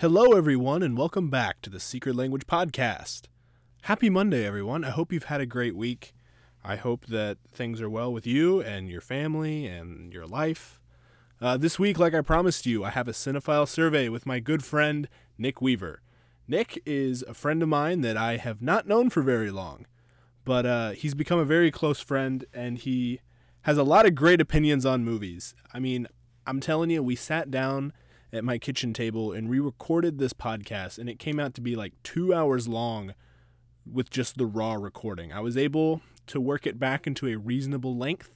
Hello, everyone, and welcome back to the Secret Language Podcast. Happy Monday, everyone. I hope you've had a great week. I hope that things are well with you and your family and your life. Uh, this week, like I promised you, I have a cinephile survey with my good friend, Nick Weaver. Nick is a friend of mine that I have not known for very long, but uh, he's become a very close friend and he has a lot of great opinions on movies. I mean, I'm telling you, we sat down at my kitchen table and we recorded this podcast and it came out to be like two hours long with just the raw recording. I was able to work it back into a reasonable length.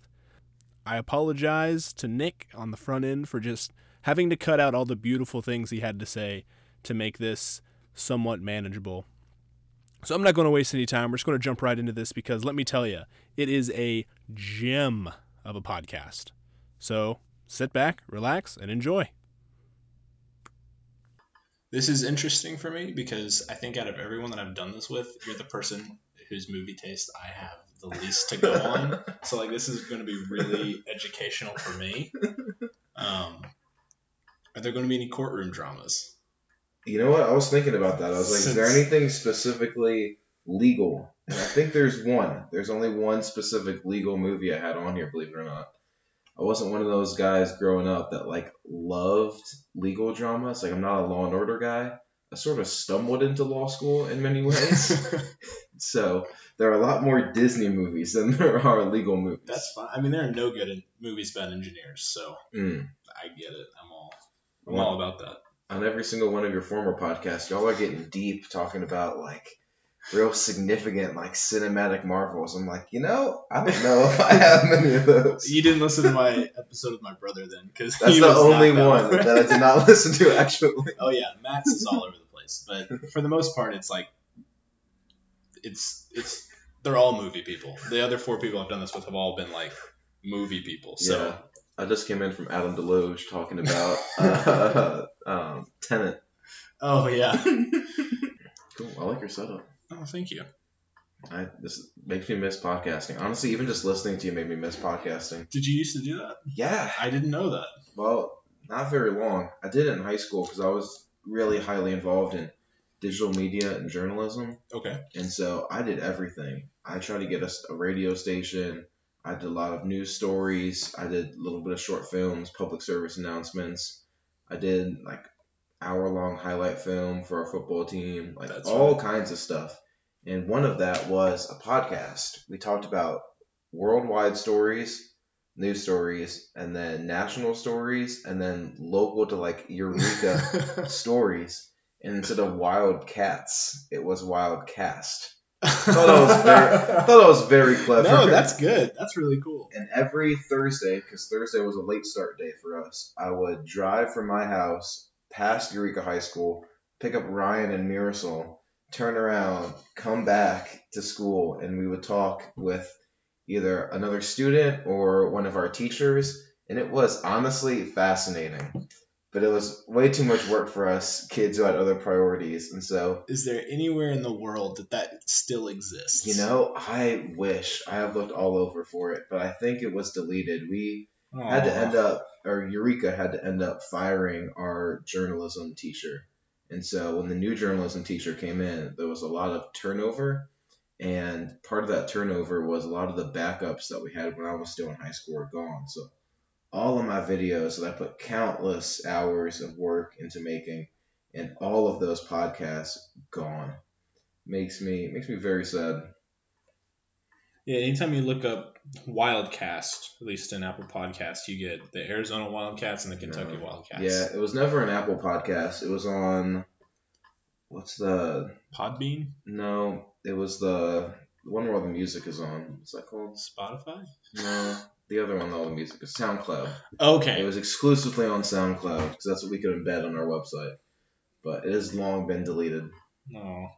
I apologize to Nick on the front end for just having to cut out all the beautiful things he had to say to make this somewhat manageable. So I'm not going to waste any time. We're just going to jump right into this because let me tell you, it is a gem of a podcast. So sit back, relax, and enjoy. This is interesting for me because I think out of everyone that I've done this with, you're the person whose movie taste I have the least to go on. so like this is going to be really educational for me. Um, are there going to be any courtroom dramas? You know what? I was thinking about that. I was like, is there anything specifically legal? And I think there's one. There's only one specific legal movie I had on here, believe it or not. I wasn't one of those guys growing up that like loved legal dramas. Like I'm not a Law and Order guy. I sort of stumbled into law school in many ways. so there are a lot more Disney movies than there are legal movies. That's fine. I mean, there are no good in movies about engineers, so Mm. I get it. I'm all I'm all about that. on every single one of your former podcasts, y'all are getting deep talking about like real significant like cinematic marvels. I'm like, you know, I don't know if I have many of those. You didn't listen to my episode with my brother then, because That's the only one that I did not listen to actually. Oh yeah, Max is all over the place, but for the most part, it's like it's it's they're all movie people. The other four people I've done this with have all been like movie people. So Yeah. I just came in from Adam Deloge talking about uh, um, Tenet. oh yeah, Cool. I like your setup. Oh thank you. I, this makes me miss podcasting. Honestly, even just listening to you made me miss podcasting. Did you used to do that? Yeah. I didn't know that. Well, not very long. I did it in high school because I was really highly involved in digital media and journalism. Okay. And so I did everything. I tried to get us a radio station. I did a lot of news stories. I did a little bit of short films, public service announcements. I did like hour long highlight film for our football team, like That's all right. kinds of stuff. And one of that was a podcast. We talked about worldwide stories, news stories, and then national stories, and then local to like Eureka stories. And instead of wild cats, it was wild cast. thought that was very- I thought that was very clever. no, that's good. That's really cool. And every Thursday, because Thursday was a late start day for us, I would drive from my house past Eureka High School, pick up Ryan and Mirasol, turn around, come back to school, and we would talk with either another student or one of our teachers. And it was honestly fascinating. But it was way too much work for us kids who had other priorities. And so Is there anywhere in the world that that still exists? You know, I wish I have looked all over for it, but I think it was deleted. We had to end up, or Eureka had to end up firing our journalism teacher. And so when the new journalism teacher came in, there was a lot of turnover. And part of that turnover was a lot of the backups that we had when I was still in high school were gone. So all of my videos that I put countless hours of work into making, and all of those podcasts gone. Makes me makes me very sad. Yeah, anytime you look up Wildcast, at least in Apple Podcasts, you get the Arizona Wildcats and the Kentucky No. Wildcats. Yeah, it was never an Apple podcast. It was on what's the Podbean, no? It was the the one where all the music is on. What's that called? Spotify. No, the other one, all the music is SoundCloud. Okay. It was exclusively on SoundCloud because that's what we could embed on our website. But it has long been deleted. No,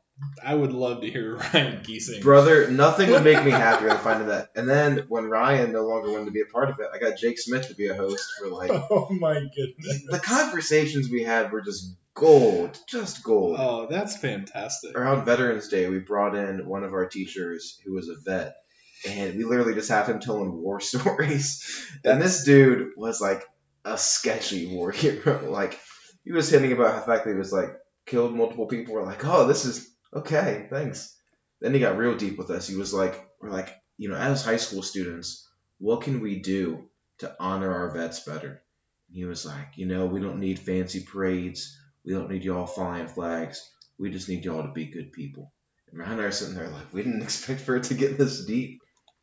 I would love to hear Ryan Giesing. Brother, nothing would make me happier than finding that. And then when Ryan no longer wanted to be a part of it, I got Jake Smith to be a host for like Oh my goodness. the conversations we had were just gold, just gold. Oh, that's fantastic. around Veterans Day, we brought in one of our teachers who was a vet, and we literally just have him telling war stories. And this dude was like a sketchy war hero. Like he was hitting about the fact that he was like killed multiple people. We're like, oh, this is okay, thanks. Then he got real deep with us. He was like, we're like, you know, as high school students, what can we do to honor our vets better? And he was like, you know, we don't need fancy parades. We don't need y'all flying flags. We just need y'all to be good people. And Ryan and I are sitting there like, we didn't expect for it to get this deep.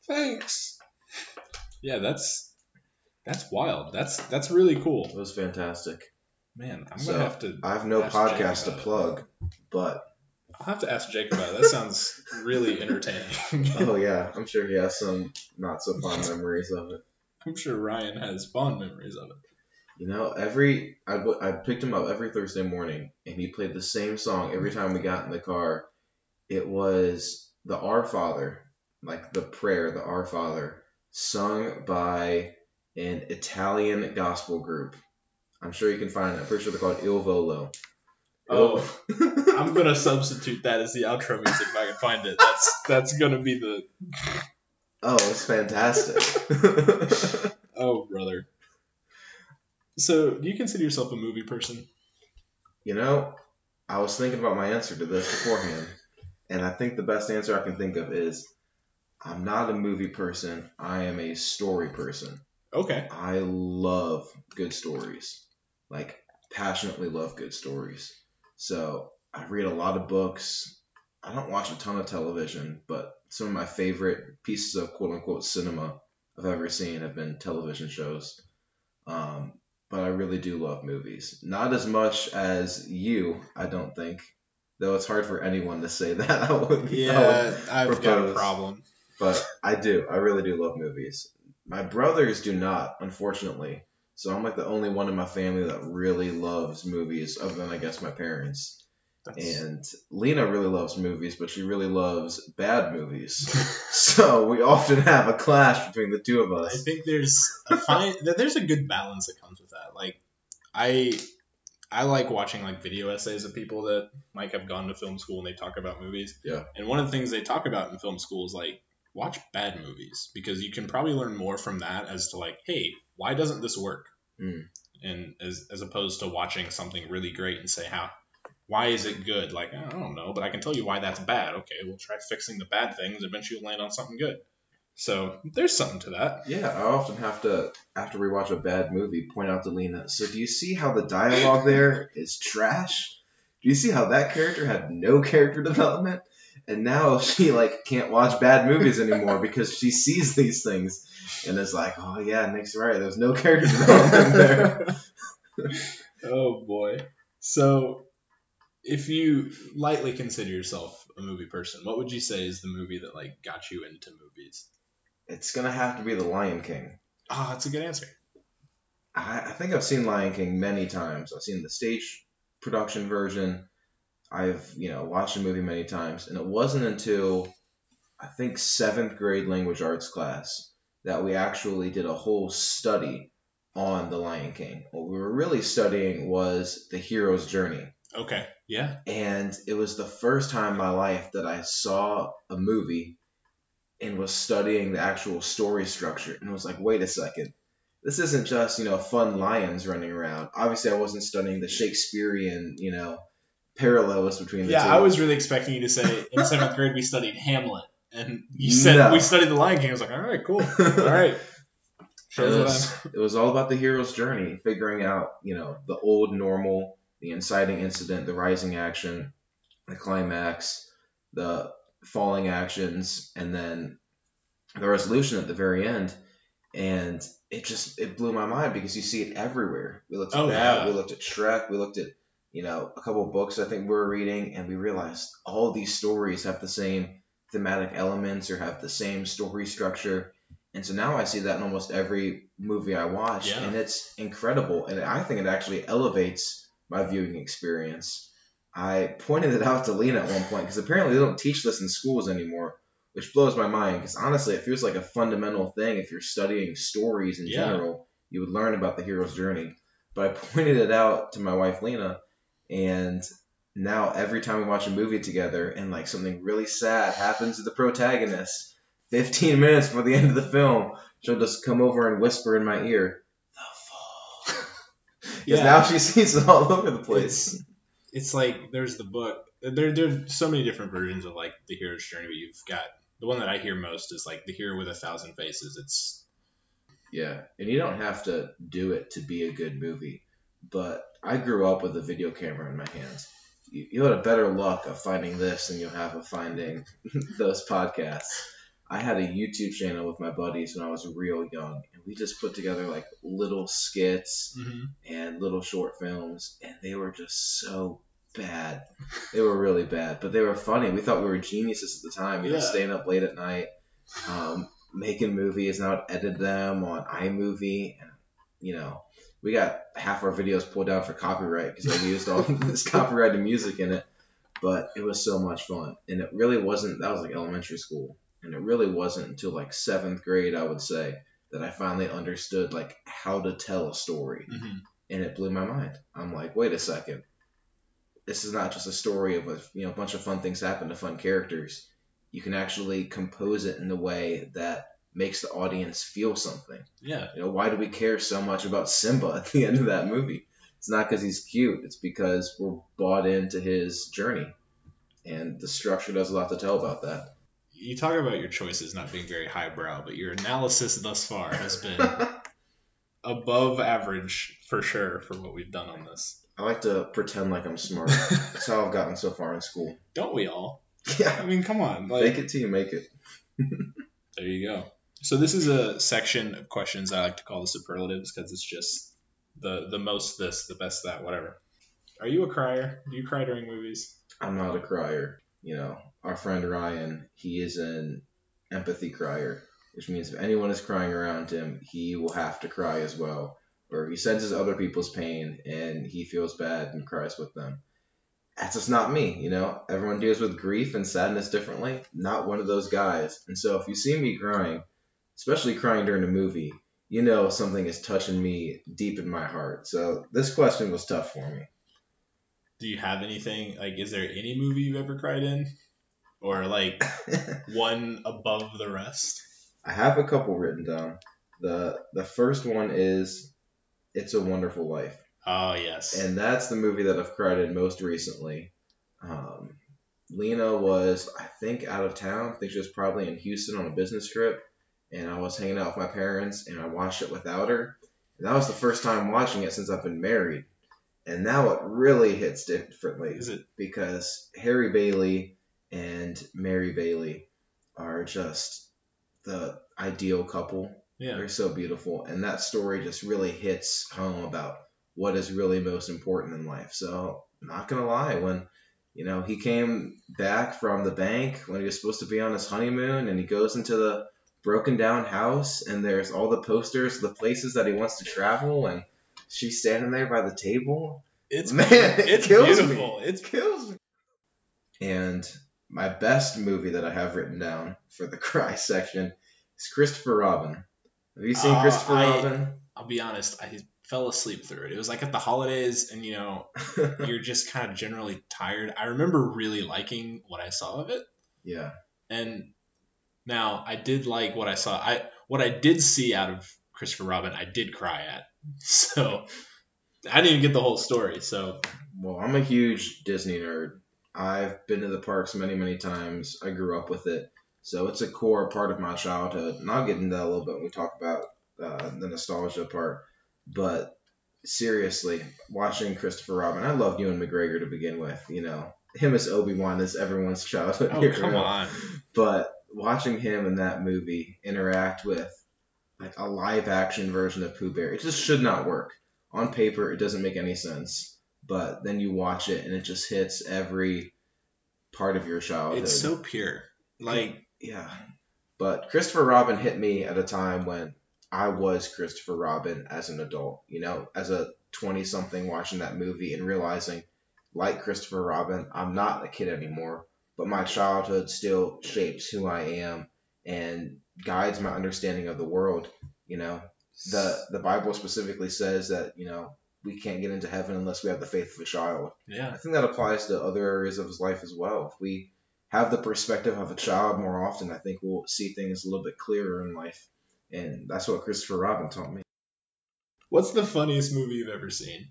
Thanks. Yeah, that's that's wild. That's that's really cool. It was fantastic. Man, I'm So, gonna have to. I have no podcast to plug, but I'll have to ask Jake about it. That sounds really entertaining. oh yeah, I'm sure he has some not so fond memories of it. I'm sure Ryan has fond memories of it. You know, every I, w- I picked him up every Thursday morning, and he played the same song every time we got in the car. It was the Our Father, like the prayer, the Our Father, sung by an Italian gospel group. I'm sure you can find it. I'm pretty sure they're called Il Volo. Oh, I'm gonna substitute that as the outro music if I can find it. That's that's gonna be the oh, it's fantastic. oh brother. So, do you consider yourself a movie person? You know, I was thinking about my answer to this beforehand, and I think the best answer I can think of is I'm not a movie person, I am a story person. Okay. I love good stories. Like, passionately love good stories. So, I read a lot of books. I don't watch a ton of television, but some of my favorite pieces of quote unquote cinema I've ever seen have been television shows. Um, but I really do love movies. Not as much as you, I don't think. Though it's hard for anyone to say that. I would, I Yeah, I've got a problem. but I do. I really do love movies. My brothers do not, unfortunately. So I'm like the only one in my family that really loves movies, other than I guess my parents. That's- And Lena really loves movies, but she really loves bad movies. so we often have a clash between the two of us. I think there's a fine there's a good balance that comes with that. Like I I like watching like video essays of people that like have gone to film school and they talk about movies. Yeah. And one of the things they talk about in film school is like watch bad movies because you can probably learn more from that as to like, hey, why doesn't this work? Mm. And as as opposed to watching something really great and say how why is it good? Like I don't know, but I can tell you why that's bad. Okay, we'll try fixing the bad things. Eventually, you'll land on something good. So there's something to that. Yeah, I often have to, after we watch a bad movie, point out to Lena. So do you see how the dialogue there is trash? Do you see how that character had no character development? And now she like can't watch bad movies anymore because she sees these things and is like, oh yeah, Nick's right. There's no character development there. oh boy. So, if you lightly consider yourself a movie person, what would you say is the movie that like got you into movies? It's gonna have to be The Lion King. Ah, that's a good answer. I, I think I've seen Lion King many times. I've seen the stage production version. I've you know watched the movie many times, and it wasn't until I think seventh grade language arts class that we actually did a whole study on the Lion King. What we were really studying was the hero's journey, Okay. Yeah. and it was the first time in my life that I saw a movie and was studying the actual story structure, and was like, wait a second this isn't just you know fun lions running around. Obviously, I wasn't studying the Shakespearean you know parallels between the Yeah, two. I was really expecting you to say in seventh grade we studied Hamlet, and you said No. we studied The Lion King. I was like, all right, cool. All right. It was, it was all about the hero's journey, figuring out you know the old normal, the inciting incident, the rising action, the climax, the falling actions, and then the resolution at the very end. And it just it blew my mind because you see it everywhere. We looked at Oh, that. yeah. We looked at Shrek. We looked at you know a couple of books I think we were reading, and we realized all these stories have the same thematic elements or have the same story structure. And so now I see that in almost every movie I watch, Yeah. and it's incredible. And I think it actually elevates my viewing experience. I pointed it out to Lena at one point because apparently they don't teach this in schools anymore, which blows my mind. Because honestly, it feels like a fundamental thing if you're studying stories in Yeah. general, you would learn about the hero's journey. But I pointed it out to my wife Lena, and now every time we watch a movie together and like something really sad happens to the protagonist, 15 minutes before the end of the film, she'll just come over and whisper in my ear, "The fall," Yeah. now she sees it all over the place. It's, it's like there's the book. There there's so many different versions of like the hero's journey, but you've got the one that I hear most is like the hero with a thousand faces. It's Yeah, and you don't have to do it to be a good movie. But I grew up with a video camera in my hands. You, you had a better luck of finding this than you'll have of finding those podcasts. I had a YouTube channel with my buddies when I was real young, and we just put together like little skits and little short films, and they were just so bad. They were really bad, but they were funny. We thought we were geniuses at the time, you know, Yeah. staying up late at night, um, making movies, and I would edit them on iMovie, and you know, we got half our videos pulled down for copyright because I used all this copyrighted music in it. But it was so much fun, and it really wasn't. That was like elementary school, and it really wasn't until like seventh grade, I would say, that I finally understood like how to tell a story Mhm. and it blew my mind. I'm like, wait a second, this is not just a story of a you know a bunch of fun things happen to fun characters. You can actually compose it in the way that makes the audience feel something. yeah. You know, why do we care so much about Simba at the end of that movie? It's not because he's cute. It's because we're bought into his journey, and the structure does a lot to tell about that. You talk about your choices not being very highbrow, but your analysis thus far has been above average for sure for what we've done on this. I like to pretend like I'm smart. That's how I've gotten so far in school. Don't we all? Yeah, I mean, come on. Like, fake it till you make it. There you go. So this is a section of questions I like to call the superlatives because it's just the the most this, the best that, whatever. Are you a crier? Do you cry during movies? I'm not a crier. You know, our friend Ryan, he is an empathy crier, which means if anyone is crying around him, he will have to cry as well. Or he senses other people's pain and he feels bad and cries with them. That's just not me, you know. Everyone deals with grief and sadness differently. Not one of those guys. And so if you see me crying, especially crying during a movie, you know something is touching me deep in my heart. So this question was tough for me. Do you have anything like? Is there any movie you've ever cried in, or like one above the rest? I have a couple written down. The the first one is It's a Wonderful Life. Oh yes. And that's the movie that I've cried in most recently. Um, Lena was, I think, out of town. I think she was probably in Houston on a business trip. And I was hanging out with my parents and I watched it without her. And that was the first time watching it since I've been married. And now it really hits differently because Harry Bailey and Mary Bailey are just the ideal couple. Yeah. They're so beautiful, and that story just really hits home about what is really most important in life. So, not gonna lie, when you know he came back from the bank when he was supposed to be on his honeymoon, and he goes into the broken down house, and there's all the posters, the places that he wants to travel, and she's standing there by the table. It's Man, it it's kills me. beautiful. It's kills me. And my best movie that I have written down for the cry section is Christopher Robin. Have you seen Uh, Christopher I- Robin? I'll be honest. I fell asleep through it. It was like at the holidays, and you know, you're just kind of generally tired. I remember really liking what I saw of it. yeah. And now I did like what I saw. I what I did see out of Christopher Robin, I did cry at. So I didn't even get the whole story. So Well, I'm a huge Disney nerd. I've been to the parks many, many times. I grew up with it. So it's a core part of my childhood. And I'll get into that a little bit when we talk about uh, the nostalgia part. But seriously, watching Christopher Robin, I loved Ewan McGregor to begin with. You know, him as Obi Wan is everyone's childhood oh hero. come on, But watching him in that movie interact with like a live action version of Pooh Bear, it just should not work. On paper, it doesn't make any sense. But then you watch it and it just hits every part of your childhood. it's so pure. Like yeah. But Christopher Robin hit me at a time when I was Christopher Robin as an adult, you know, as a 20 something watching that movie and realizing, like Christopher Robin, I'm not a kid anymore, but my childhood still shapes who I am and guides my understanding of the world. You know, the the Bible specifically says that you know we can't get into heaven unless we have the faith of a child. yeah, I think that applies to other areas of his life as well. If we have the perspective of a child more often, I think we'll see things a little bit clearer in life. And that's what Christopher Robin taught me. What's the funniest movie you've ever seen?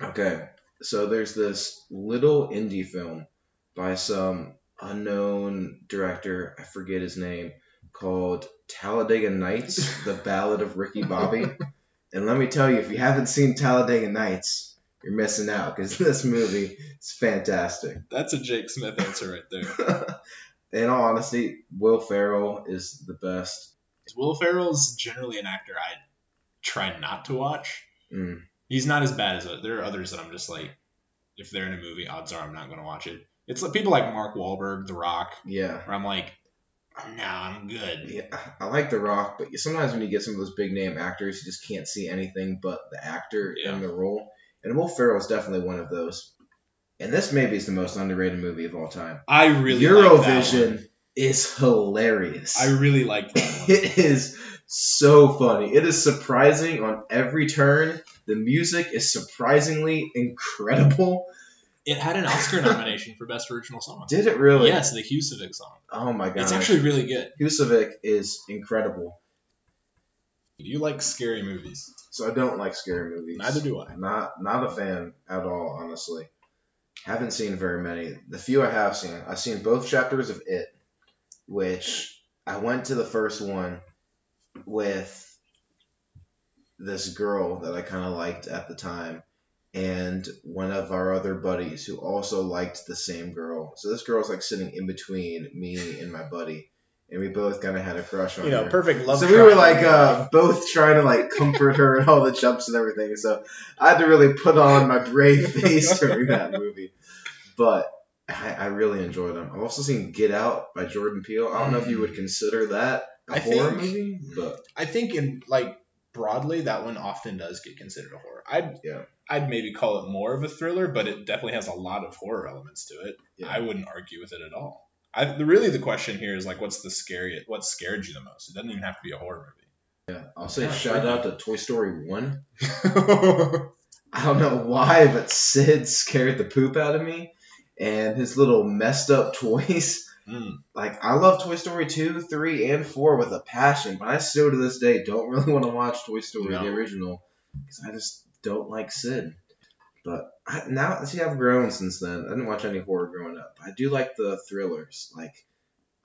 Okay, so there's this little indie film by some unknown director, I forget his name, called Talladega Nights: The Ballad of Ricky Bobby. and let me tell you, if you haven't seen Talladega Nights, you're missing out because this movie is fantastic. That's a Jake Smith answer right there. In all honesty, Will Ferrell is the best. Will Ferrell's generally an actor I try not to watch. Mm. He's not as bad as there are others that I'm just like, if they're in a movie, odds are I'm not going to watch it. It's like people like Mark Wahlberg, The Rock, Yeah. where I'm like, no, I'm good. Yeah, I like The Rock, but sometimes when you get some of those big name actors, you just can't see anything but the actor Yeah. in the role. And Will Ferrell is definitely one of those. And this maybe is the most underrated movie of all time. I really like that Eurovision is hilarious. I really like that one. it is so funny. It is surprising on every turn. The music is surprisingly incredible. It had an Oscar nomination for Best Original Song. Did it really? Yes, the Husavik song. Oh my god. It's actually really good. Husavik is incredible. Do you like scary movies. So I don't like scary movies. Neither do I. Not not a fan at all, honestly. Haven't seen very many. The few I have seen, I've seen both chapters of It, which I went to the first one with this girl that I kind of liked at the time, and one of our other buddies who also liked the same girl. So this girl was like sitting in between me and my buddy, and we both kind of had a crush on her. You know, her perfect love. so we were like uh, both trying to like comfort her and all the jumps and everything. So I had to really put on my brave face during that movie. But I, I really enjoyed them. I've also seen Get Out by Jordan Peele. I don't know if you would consider that a I horror think- movie, but I think in like broadly that one often does get considered a horror. I'd Yeah. I'd maybe call it more of a thriller, but it definitely has a lot of horror elements to it. Yeah. I wouldn't argue with it at all. I, the, really, the question here is like, what's the scary? What scared you the most? It doesn't even have to be a horror movie. yeah, I'll say Yeah, shout right. out to Toy Story One. I don't know why, but Sid scared the poop out of me, and his little messed up toys. Mm. like I love Toy Story 2, 3, and 4 with a passion, but I still to this day don't really want to watch Toy Story No. the original because I just don't like Sid. But I, now, see, I've grown since then. I didn't watch any horror growing up. I do like the thrillers. Like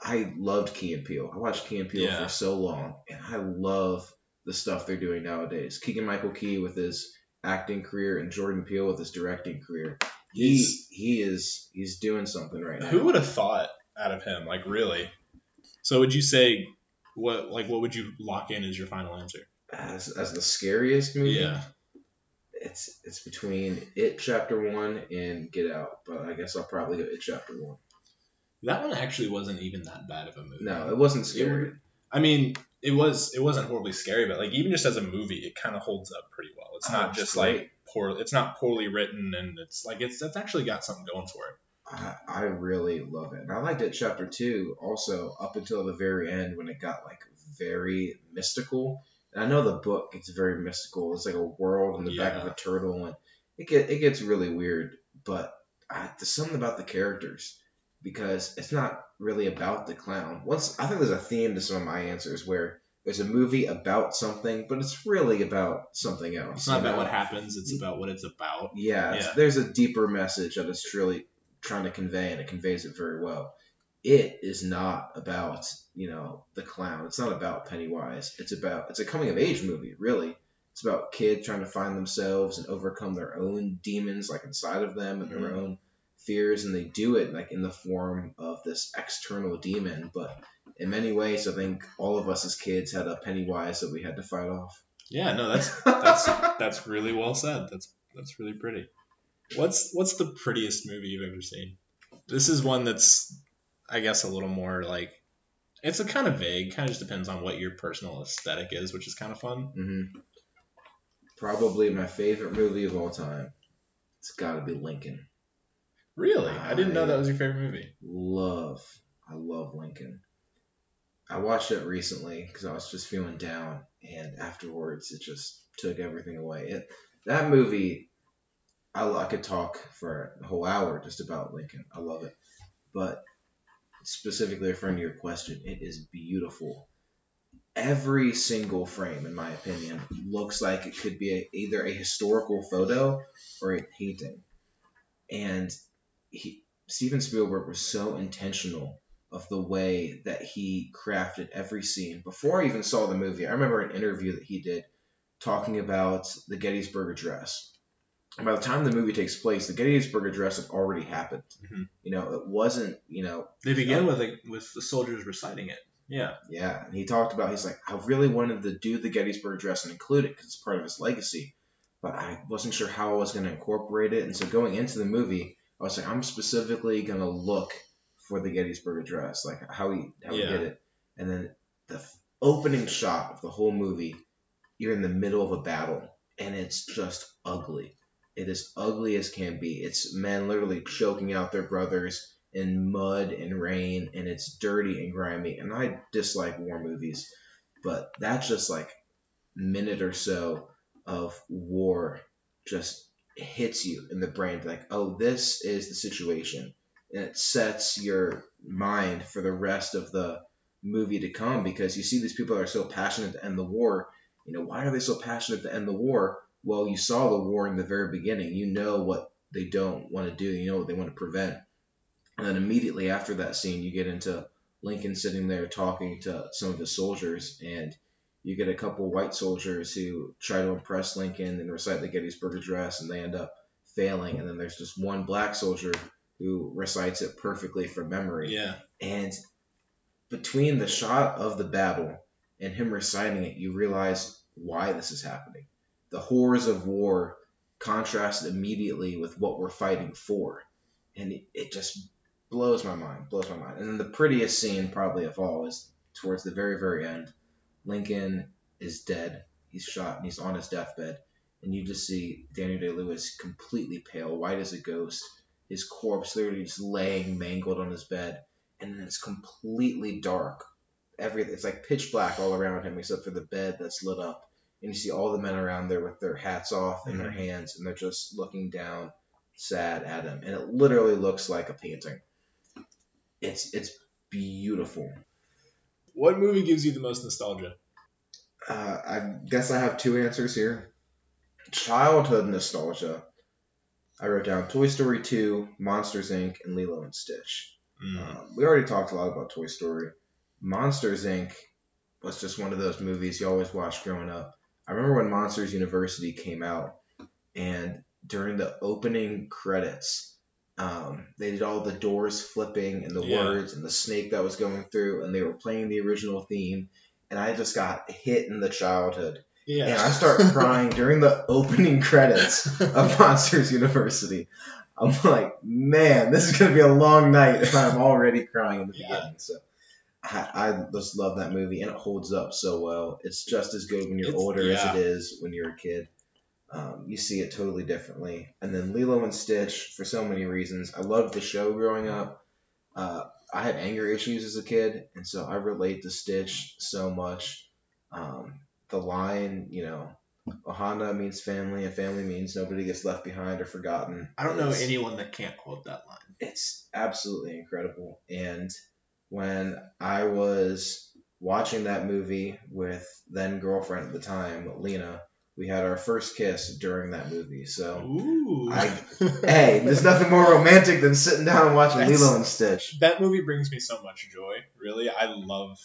I loved Key and Peele. I watched Key and Peele Yeah. for so long, and I love the stuff they're doing nowadays. Keegan Michael Key with his acting career and Jordan Peele with his directing career. He He's- he is he's doing something right now. Who would have thought out of him? Like really? So would you say what? Like what would you lock in as your final answer? as as the scariest movie. Yeah. It's it's between It Chapter One and Get Out, but I guess I'll probably go It Chapter One. That one actually wasn't even that bad of a movie. No, it wasn't scary. I mean, it was it wasn't horribly scary, but like even just as a movie, it kind of holds up pretty well. It's Oh, not it's just great. like poor. It's not poorly written, and it's like it's it's actually got something going for it. I, I really love it. And I liked It Chapter Two also up until the very end when it got like very mystical. And I know the book gets very mystical. It's like a world in the back of a turtle, and it get it gets really weird. But I, there's something about the characters because it's not really about the clown. Once I think there's a theme to some of my answers where there's a movie about something, but it's really about something else. It's not about know? what happens; it's about what it's about. Yeah, it's- Yeah. there's a deeper message that it's truly trying to convey, and it conveys it very well. It is not about you know the clown. It's not about Pennywise. It's about it's a coming of age movie, really. It's about kids trying to find themselves and overcome their own demons, like inside of them, and their Mhm. own fears, and they do it like in the form of this external demon. But in many ways, I think all of us as kids had a Pennywise that we had to fight off. Yeah, no, that's that's that's really well said. That's that's really pretty. What's what's the prettiest movie you've ever seen? This is one that's, I guess, a little more like. It's a kind of vague. Kind of just depends on what your personal aesthetic is, which is kind of fun. hmm Probably my favorite movie of all time. It's got to be Lincoln. Really, I didn't know that was your favorite movie. Love, I love Lincoln. I watched it recently because I was just feeling down, and afterwards it just took everything away. It that movie, I, I could talk for a whole hour just about Lincoln. I love it, but specifically referring to your question, it is beautiful. every single frame, in my opinion, looks like it could be a, either a historical photo or a painting. And he, Steven Spielberg was so intentional of the way that he crafted every scene. Before I even saw the movie, I remember an interview that he did talking about the Gettysburg Address. And by the time the movie takes place, the Gettysburg Address had already happened. Mhm. You know, it wasn't, you know, They begin with a, with the soldiers reciting it. Yeah. yeah, and he talked about he's like, I really wanted to do the Gettysburg Address and include it because it's part of his legacy, but I wasn't sure how I was going to incorporate it. And so going into the movie, I was like, I'm specifically going to look for the Gettysburg Address, like how he how Yeah. he did it. And then the f- opening shot of the whole movie, you're in the middle of a battle, and it's just ugly. It is ugly as can be. It's men literally choking out their brothers in mud and rain, and it's dirty and grimy. And I dislike war movies, but that's just like minute or so of war just hits you in the brain like oh this is the situation and it sets your mind for the rest of the movie to come because you see these people are so passionate to end the war you know why are they so passionate to end the war well you saw the war in the very beginning you know what they don't want to do you know what they want to prevent and then immediately after that scene you get into lincoln sitting there talking to some of his soldiers and you get a couple white soldiers who try to impress Lincoln and recite the Gettysburg Address, and they end up failing. And then there's just one black soldier who recites it perfectly from memory. Yeah. And between the shot of the battle and him reciting it, you realize why this is happening. The horrors of war contrasted immediately with what we're fighting for. And it, it just blows my mind, blows my mind. And then the prettiest scene, probably of all, is towards the very, very end. Lincoln is dead. He's shot and he's on his deathbed. And you just see Daniel Day Lewis completely pale, white as a ghost. His corpse literally just laying mangled on his bed. And then it's completely dark. Everything it's like pitch black all around him except for the bed that's lit up. And you see all the men around there with their hats off in their hands and they're just looking down sad at him. And it literally looks like a painting. It's it's beautiful. What movie gives you the most nostalgia? Uh, I guess I have two answers here. Childhood nostalgia. I wrote down Toy Story 2, Monsters Inc., and Lilo and Stitch. Mm. Um, we already talked a lot about Toy Story. Monsters Inc. was just one of those movies you always watched growing up. I remember when Monsters University came out, and during the opening credits, um, they did all the doors flipping and the Yeah. words and the snake that was going through, and they were playing the original theme. And I just got hit in the childhood. yeah. And I start crying during the opening credits of Monsters University. I'm like, man, this is gonna be a long night if I'm already crying in the Yeah. beginning. So I, I just love that movie, and it holds up so well. It's just as good when you're It's- older yeah. as it is when you're a kid. Um, you see it totally differently. And then Lilo and Stitch, for so many reasons, I loved the show growing up. Uh, I had anger issues as a kid, and so I relate to Stitch so much. Um, the line, you know, Ohana means family, and family means nobody gets left behind or forgotten. I don't know anyone that can't quote that line. It's absolutely incredible. And when I was watching that movie with then girlfriend at the time, Lena, we had our first kiss during that movie. So, Ooh. I- hey, there's nothing more romantic than sitting down and watching That's- Lilo and Stitch. that movie brings me so much joy. Really, I love.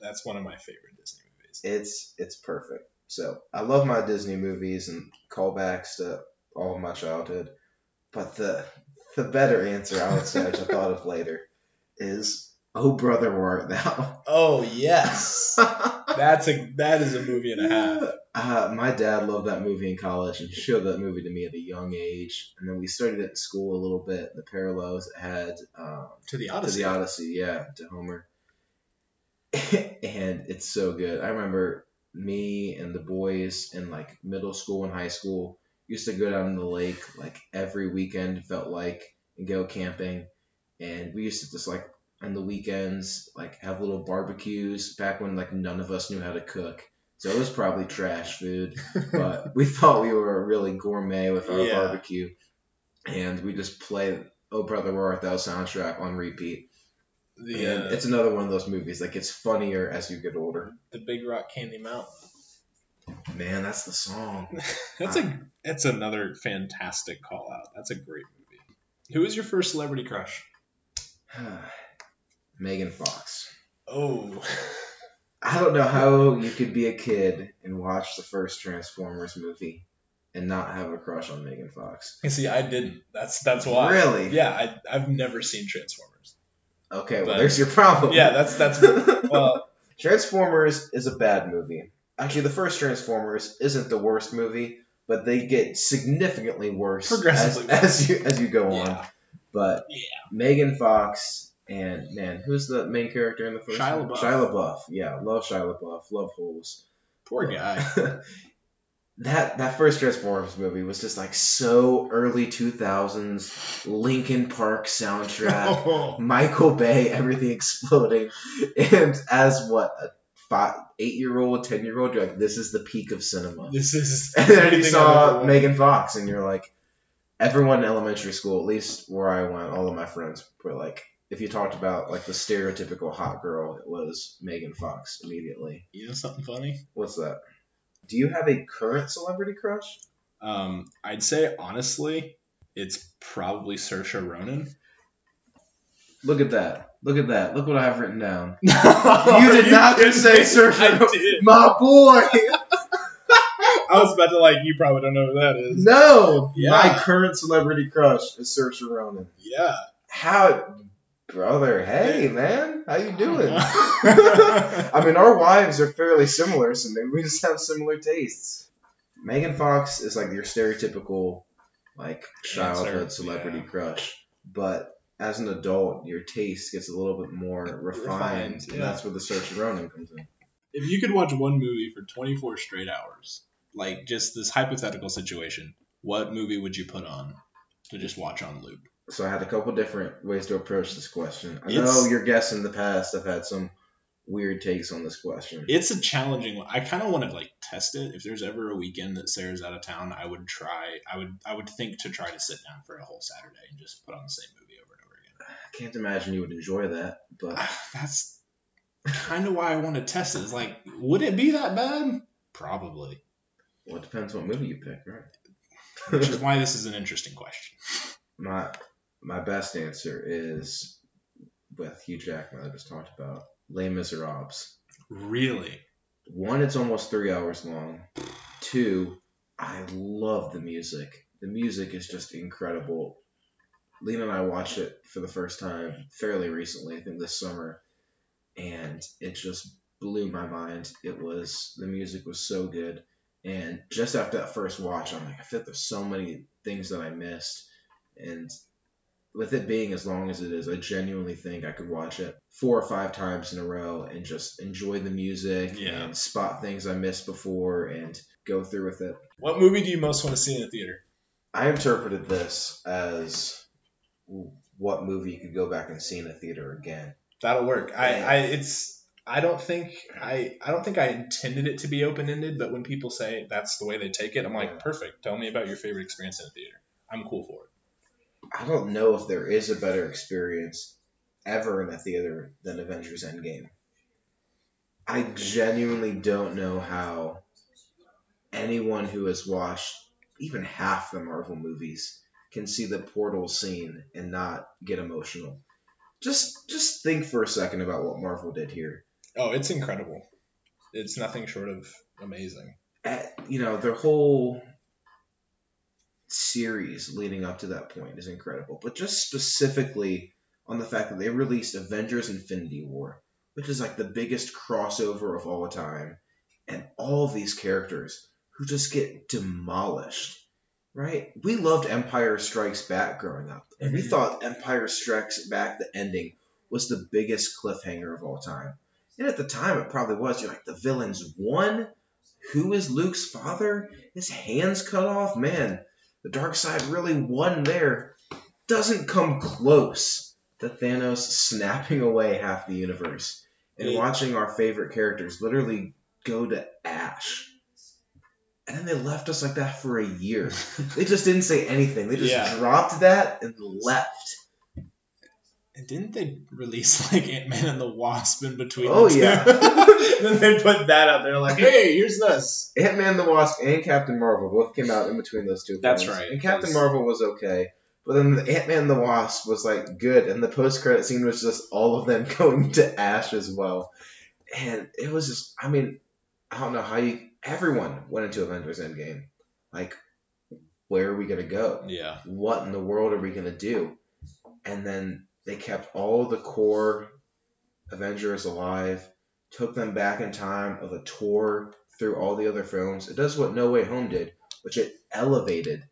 That's one of my favorite Disney movies. It's it's perfect. So I love my Disney movies and callbacks to all of my childhood. But the the better answer I would say, which I thought of later, is Oh Brother Where Art Thou? Oh yes, that's a that is a movie and a half. Uh, my dad loved that movie in college and showed that movie to me at a young age. And then we studied it in school a little bit, the parallels it had um, To the to Odyssey. the Odyssey, yeah, to Homer. and it's so good. I remember me and the boys in like middle school and high school used to go down to the lake like every weekend felt like and go camping. And we used to just like on the weekends like have little barbecues back when like none of us knew how to cook. So it was probably trash food, but we thought we were really gourmet with our Yeah. barbecue. And we just play Oh Brother Where Art Thou soundtrack on repeat. The and uh, it's another one of those movies that gets funnier as you get older. the Big Rock Candy Mountain. Man, that's the song. That's a that's another fantastic call out. That's a great movie. Who was your first celebrity crush? Megan Fox. Oh, I don't know how you could be a kid and watch the first Transformers movie and not have a crush on Megan Fox. you see, I didn't. That's that's why. Really? Yeah, I I've never seen Transformers. Okay, well, But- there's your problem. Yeah, that's that's well, Transformers is a bad movie. Actually, the first Transformers isn't the worst movie, but they get significantly worse as, Progressively as you as you go on. yeah. But Yeah. Megan Fox and man, who's the main character in the first? Shia one? LaBeouf. Shia LaBeouf. Yeah, love Shia LaBeouf. Love holes. Poor guy. that that first Transformers movie was just like so early 2000s Linkin Park soundtrack. Oh, Michael Bay, everything exploding, and as what a five, eight year old, ten year old, you're like, this is the peak of cinema. this is And then you saw. Megan Fox, and you're like, everyone in elementary school, at least where I went, all of my friends were like, if you talked about like the stereotypical hot girl, it was Megan Fox immediately. You know something funny? What's that? Do you have a current celebrity crush? Um, I'd say honestly, it's probably Saoirse Ronan. Look at that. Look at that. Look what I have written down. you did not just say Saoirse Ronan. My boy! I was about to like. You probably don't know who that is. No! Yeah. My current celebrity crush is Saoirse Ronan. Yeah. How, brother? Hey, man, how you doing? I I mean, our wives are fairly similar, so maybe we just have similar tastes. Megan Fox is like your stereotypical, like childhood celebrity yeah. crush, but as an adult, your taste gets a little bit more refined, Refined, and yeah. that's where the Saoirse Ronan comes in. if you could watch one movie for 24 straight hours, like just this hypothetical situation, what movie would you put on to just watch on loop? So I had a couple different ways to approach this question. I It's- know your guests in the past have had some weird takes on this question. It's a challenging one. I kind of want to like test it. If there's ever a weekend that Sarah's out of town, I would try. I would. I would think to try to sit down for a whole Saturday and just put on the same movie over and over again. I can't imagine you would enjoy that, but ah, That's kind of why I want to test it. It's like, would it be that bad? Probably. well, it depends what movie you pick, right? Which is why this is an interesting question. my my best answer is with Hugh Jackman I just talked about Les Miserables. Really? One, it's almost three hours long. Two, I love the music. The music is just incredible. Lena and I watched it for the first time fairly recently, I think this summer, and it just blew my mind. It was the music was so good, and just after that first watch, I'm like, I feel like there's so many things that I missed, and with it being as long as it is, I genuinely think I could watch it four or five times in a row and just enjoy the music Yeah. and spot things I missed before and go through with it. What movie do you most want to see in a theater? I interpreted this as what movie you could go back and see in a theater again. That'll work. I, I it's I don't think I I don't think I intended it to be open ended, but when people say that's the way they take it, I'm like, perfect. Tell me about your favorite experience in a theater. I'm cool for it. I don't know if there is a better experience ever in a theater than Avengers Endgame. I genuinely don't know how anyone who has watched even half the Marvel movies can see the portal scene and not get emotional. Just just think for a second about what Marvel did here. Oh, it's incredible. It's nothing short of amazing. at, you know, their whole series leading up to that point is incredible. But just specifically on the fact that they released Avengers Infinity War, which is like the biggest crossover of all time, and all these characters who just get demolished. Right? We loved Empire Strikes Back growing up. And we Mhm. thought Empire Strikes Back, the ending, was the biggest cliffhanger of all time. And at the time, it probably was. You're like, the villains won? Who is Luke's father? His hands cut off? Man, the dark side really won there. Doesn't come close to Thanos snapping away half the universe and Yeah. watching our favorite characters literally go to ash. And then they left us like that for a year. They just didn't say anything. They just Yeah. dropped that and left. And didn't they release like Ant Man and the Wasp in between? Oh, the two? yeah. then they put that out there, like, hey, here's this. Ant Man the Wasp and Captain Marvel both came out in between those two. That's films. right, And Captain because- Marvel was okay, but then the Ant Man the Wasp was like good, and the post credit scene was just all of them going to Ash as well, and it was just. I mean, I don't know how you. Everyone went into Avengers Endgame, like, where are we gonna go? Yeah. what in the world are we going to do? And then they kept all the core Avengers alive, took them back in time of a tour through all the other films. It does what No Way Home did, which it elevated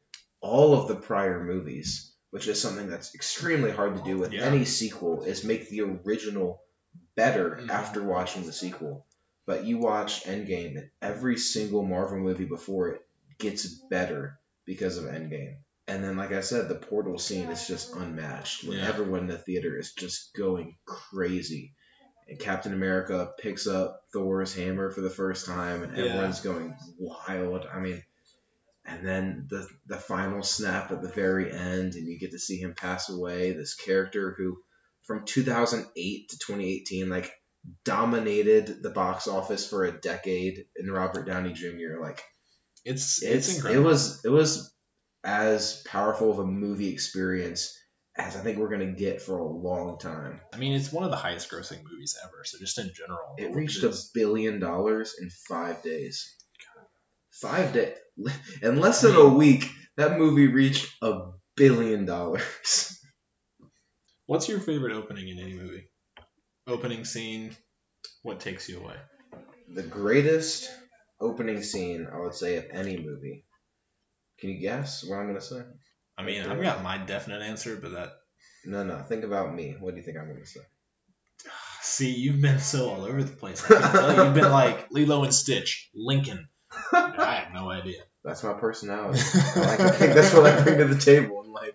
all of the prior movies, which is something that's extremely hard to do with Yeah. any sequel, is make the original better Mhm. after watching the sequel. But you watch Endgame, and every single Marvel movie before it gets better because of Endgame. And then, like I said, the portal scene is just unmatched. When Yeah. everyone in the theater is just going crazy. And Captain America picks up Thor's hammer for the first time, and Yeah. everyone's going wild. I mean, and then the the final snap at the very end, and you get to see him pass away. This character who, from 2008 to 2018, like dominated the box office for a decade, in Robert Downey Jr. Like It's it's, it's it was it was as powerful of a movie experience as I think we're gonna get for a long time. I mean, it's one of the highest grossing movies ever. So just in general, It reached look a billion dollars in five days. Five days, in less than a week, that movie reached a billion dollars. What's your favorite opening in any movie? Opening scene. What takes you away? The greatest opening scene, I would say, of any movie. Can you guess what I'm gonna say? I mean, I've got my definite answer, but that. No, no. Think about me. What do you think I'm gonna say? See, you've been so all over the place. I can tell you've been like Lilo and Stitch, Lincoln. I have no idea. That's my personality. I, like, I think that's what I bring to the table in life.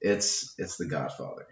It's it's The Godfather.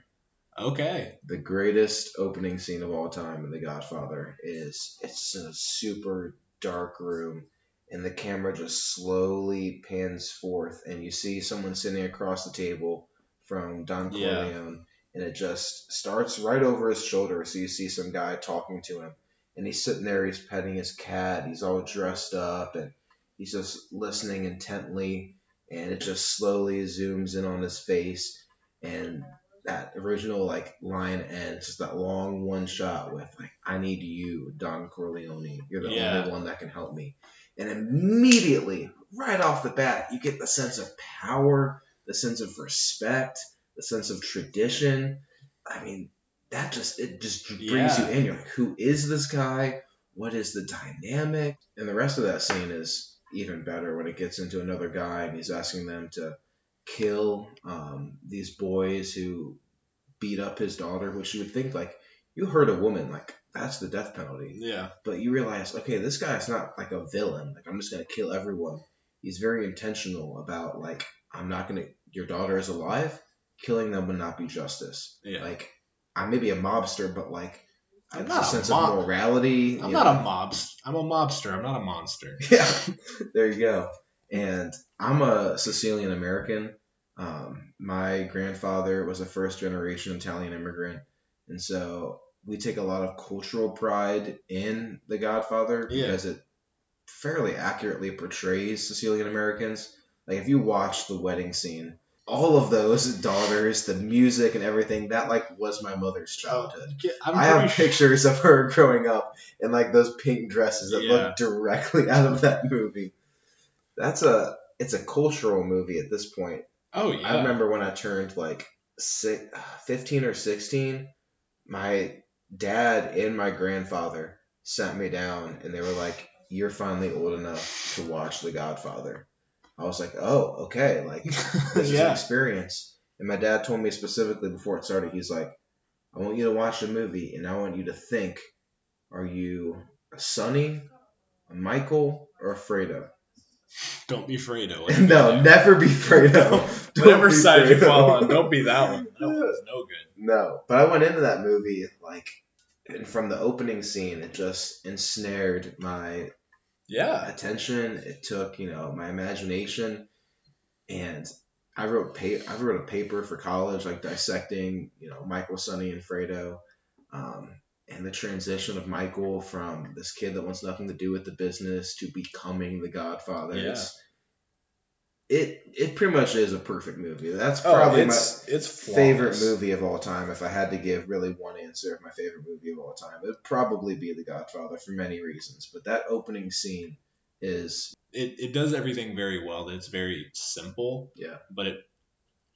okay. The greatest opening scene of all time in The Godfather is it's a super dark room, and the camera just slowly pans forth, and you see someone sitting across the table from Don Yeah. Corleone, and it just starts right over his shoulder. So you see some guy talking to him, and he's sitting there, he's petting his cat, he's all dressed up, and he's just listening intently, and it just slowly zooms in on his face, and that original like line ends, just that long one shot with like, "I need you, Don Corleone. You're the Yeah. only one that can help me." And immediately, right off the bat, you get the sense of power, the sense of respect, the sense of tradition. I mean, that just it just brings Yeah. you in. You're like, who is this guy? What is the dynamic? And the rest of that scene is even better when it gets into another guy and he's asking them to kill um, these boys who beat up his daughter, which you would think like you hurt a woman, like that's the death penalty. Yeah. But you realize, okay, this guy's not like a villain. Like I'm just gonna kill everyone. He's very intentional about like I'm not gonna. Your daughter is alive. Killing them would not be justice. Yeah. Like I may be a mobster, but like I I'm have a not a sense mob- of morality. I'm not know. a mobster. I'm a mobster. I'm not a monster. Yeah, there you go. And I'm a Sicilian American. Um, my grandfather was a first generation Italian immigrant, and so we take a lot of cultural pride in The Godfather Yeah. because it fairly accurately portrays Sicilian Americans. Like if you watch the wedding scene, all of those daughters, the music and everything, that like was my mother's oh, childhood. I'm I have sure- pictures of her growing up in like those pink dresses that Yeah. look directly out of that movie. That's a it's a cultural movie at this point. Oh yeah. I remember when I turned like six, 15 or 16, my dad and my grandfather sat me down and they were like, "You're finally old enough to watch The Godfather." I was like, "Oh, okay." Like this is an experience. And my dad told me specifically before it started, he's like, I want you to watch the movie and I want you to think, are you a Sonny, a Michael, or a Fredo? Don't be Fredo. no, never be Fredo. Whatever side you fall on, don't be that one. That one's no good. No, but I went into that movie like, and from the opening scene, it just ensnared my Yeah. attention. It took, you know, my imagination, and I wrote pa- I wrote a paper for college, like dissecting, you know, Michael, Sonny, and Fredo, um, and the transition of Michael from this kid that wants nothing to do with the business to becoming the Godfather. Yeah. It's, it it pretty much is a perfect movie. That's oh, probably my Oh, it's it's favorite movie of all time. If I had to give really one answer of my favorite movie of all time, it'd probably be The Godfather for many reasons. But that opening scene is It it does everything very well. It's very simple. Yeah. But it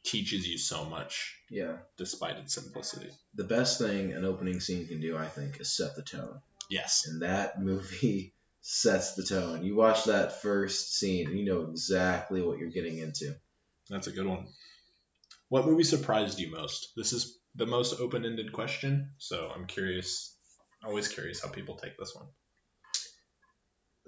teaches you so much yeah despite its simplicity. the best thing an opening scene can do. I think is set the tone. Yes. and that movie sets the tone. You watch that first scene, and you know exactly what you're getting into. That's a good one. What movie surprised you most? This is the most open-ended question, so I'm curious. Always curious how people take this one.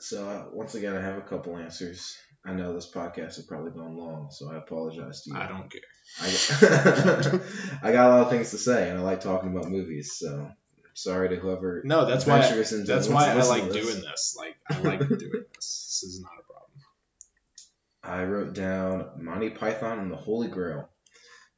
So uh, once again, I have a couple answers. I know this podcast has probably gone long, so I apologize to you. I don't care. I, I got a lot of things to say, and I like talking about movies. So sorry to whoever. No, that's why. into That's why I like this. doing this. Like I like doing this. This is not a problem. I wrote down Monty Python and the Holy Grail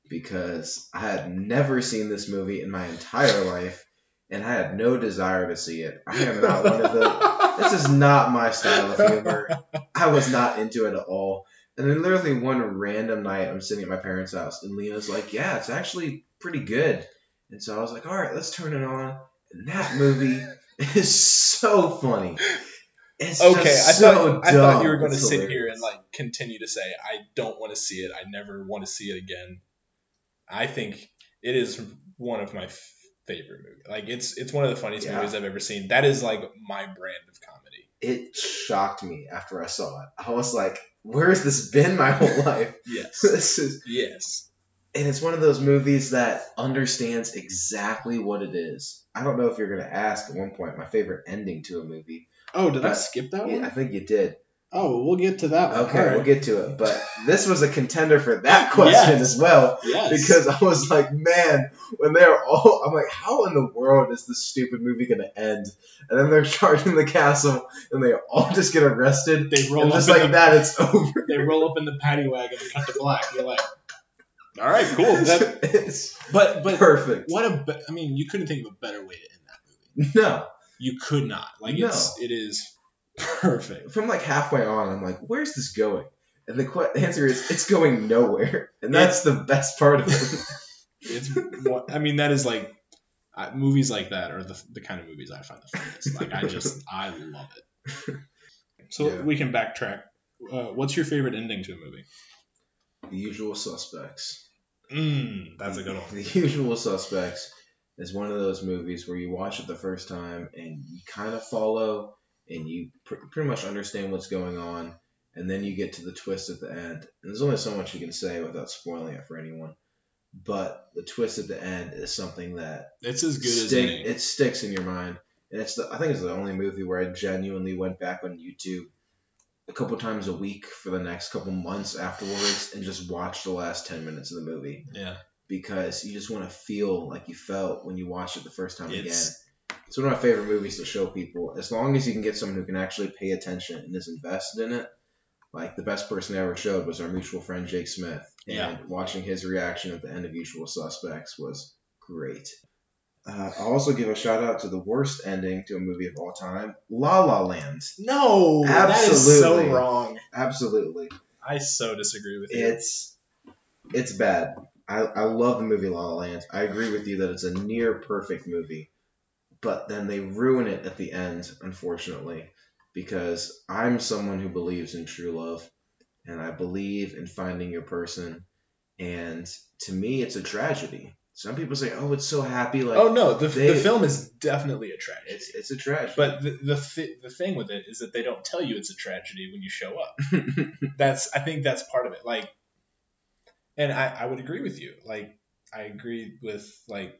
because I had never seen this movie in my entire life, and I had no desire to see it. I am not one of the. This is not my style of humor. I was not into it at all. And then literally one random night, I'm sitting at my parents' house, and Lena's like, "Yeah, it's actually pretty good." And so I was like, "All right, let's turn it on." And that movie is so funny. It's Okay, I so thought I thought you were dumb. going to sit here and like continue to say I don't want to see it. I never want to see it again. I think it is one of my favorite movies. Like it's it's one of the funniest Yeah. movies I've ever seen. That is like my brand of comedy. it shocked me after I saw it. I was like, "Where has this been my whole life?" Yes. this is, yes. And it's one of those movies that understands exactly what it is. I don't know if you're gonna ask at one point my favorite ending to a movie. Oh, did I skip that one? Yeah, I think you did. Oh, we'll get to that one. Okay, right. we'll get to it. But this was a contender for that question Yes. as well. Yes. Because I was like, man, when they're all, I'm like, how in the world is this stupid movie gonna end? And then they're charging the castle, and they all just get arrested. they roll just like the, that, it's over. they roll up in the paddy wagon and cut to black. You're like, all right, cool. That, it's but but perfect. what a be- I mean, you couldn't think of a better way to end that movie. No, You could not. Like No. it's it is perfect. from like halfway on, I'm like, where's this going? And the que- the answer is, it's going nowhere, and that's the best part of it. It's what I mean. That is like I, movies like that are the the kind of movies I find the funniest. Like I just I love it. So Yeah. we can backtrack. Uh, what's your favorite ending to a movie? the Usual Suspects. Mm, that's a good one. The Usual Suspects is one of those movies where you watch it the first time and you kind of follow and you pr- pretty much understand what's going on, and then you get to the twist at the end. And there's only so much you can say without spoiling it for anyone. But the twist at the end is something that It's as good as any. it sticks in your mind. And it's the I think it's the only movie where I genuinely went back on YouTube a couple times a week for the next couple months afterwards and just watch the last ten minutes of the movie Yeah, because you just want to feel like you felt when you watched it the first time again. it's It's one of my favorite movies to show people. As long as you can get someone who can actually pay attention and is invested in it. Like the best person I ever showed was our mutual friend Jake Smith. And Yeah. watching his reaction at the end of Usual Suspects was great. Uh, I'll also give a shout out to the worst ending to a movie of all time, La La Land. no, that is so Absolutely. wrong. Absolutely. I so disagree with you. It's it's bad. I, I love the movie La La Land. I agree with you that it's a near perfect movie, but then they ruin it at the end, unfortunately, because I'm someone who believes in true love, and I believe in finding your person, and to me, it's a tragedy. Some people say, "Oh, it's so happy," like oh no, the, they- the film is definitely a tragedy. it's it's a tragedy. But the the, th- the thing with it is that they don't tell you it's a tragedy when you show up. That's I think that's part of it. Like, and I I would agree with you. Like I agree with like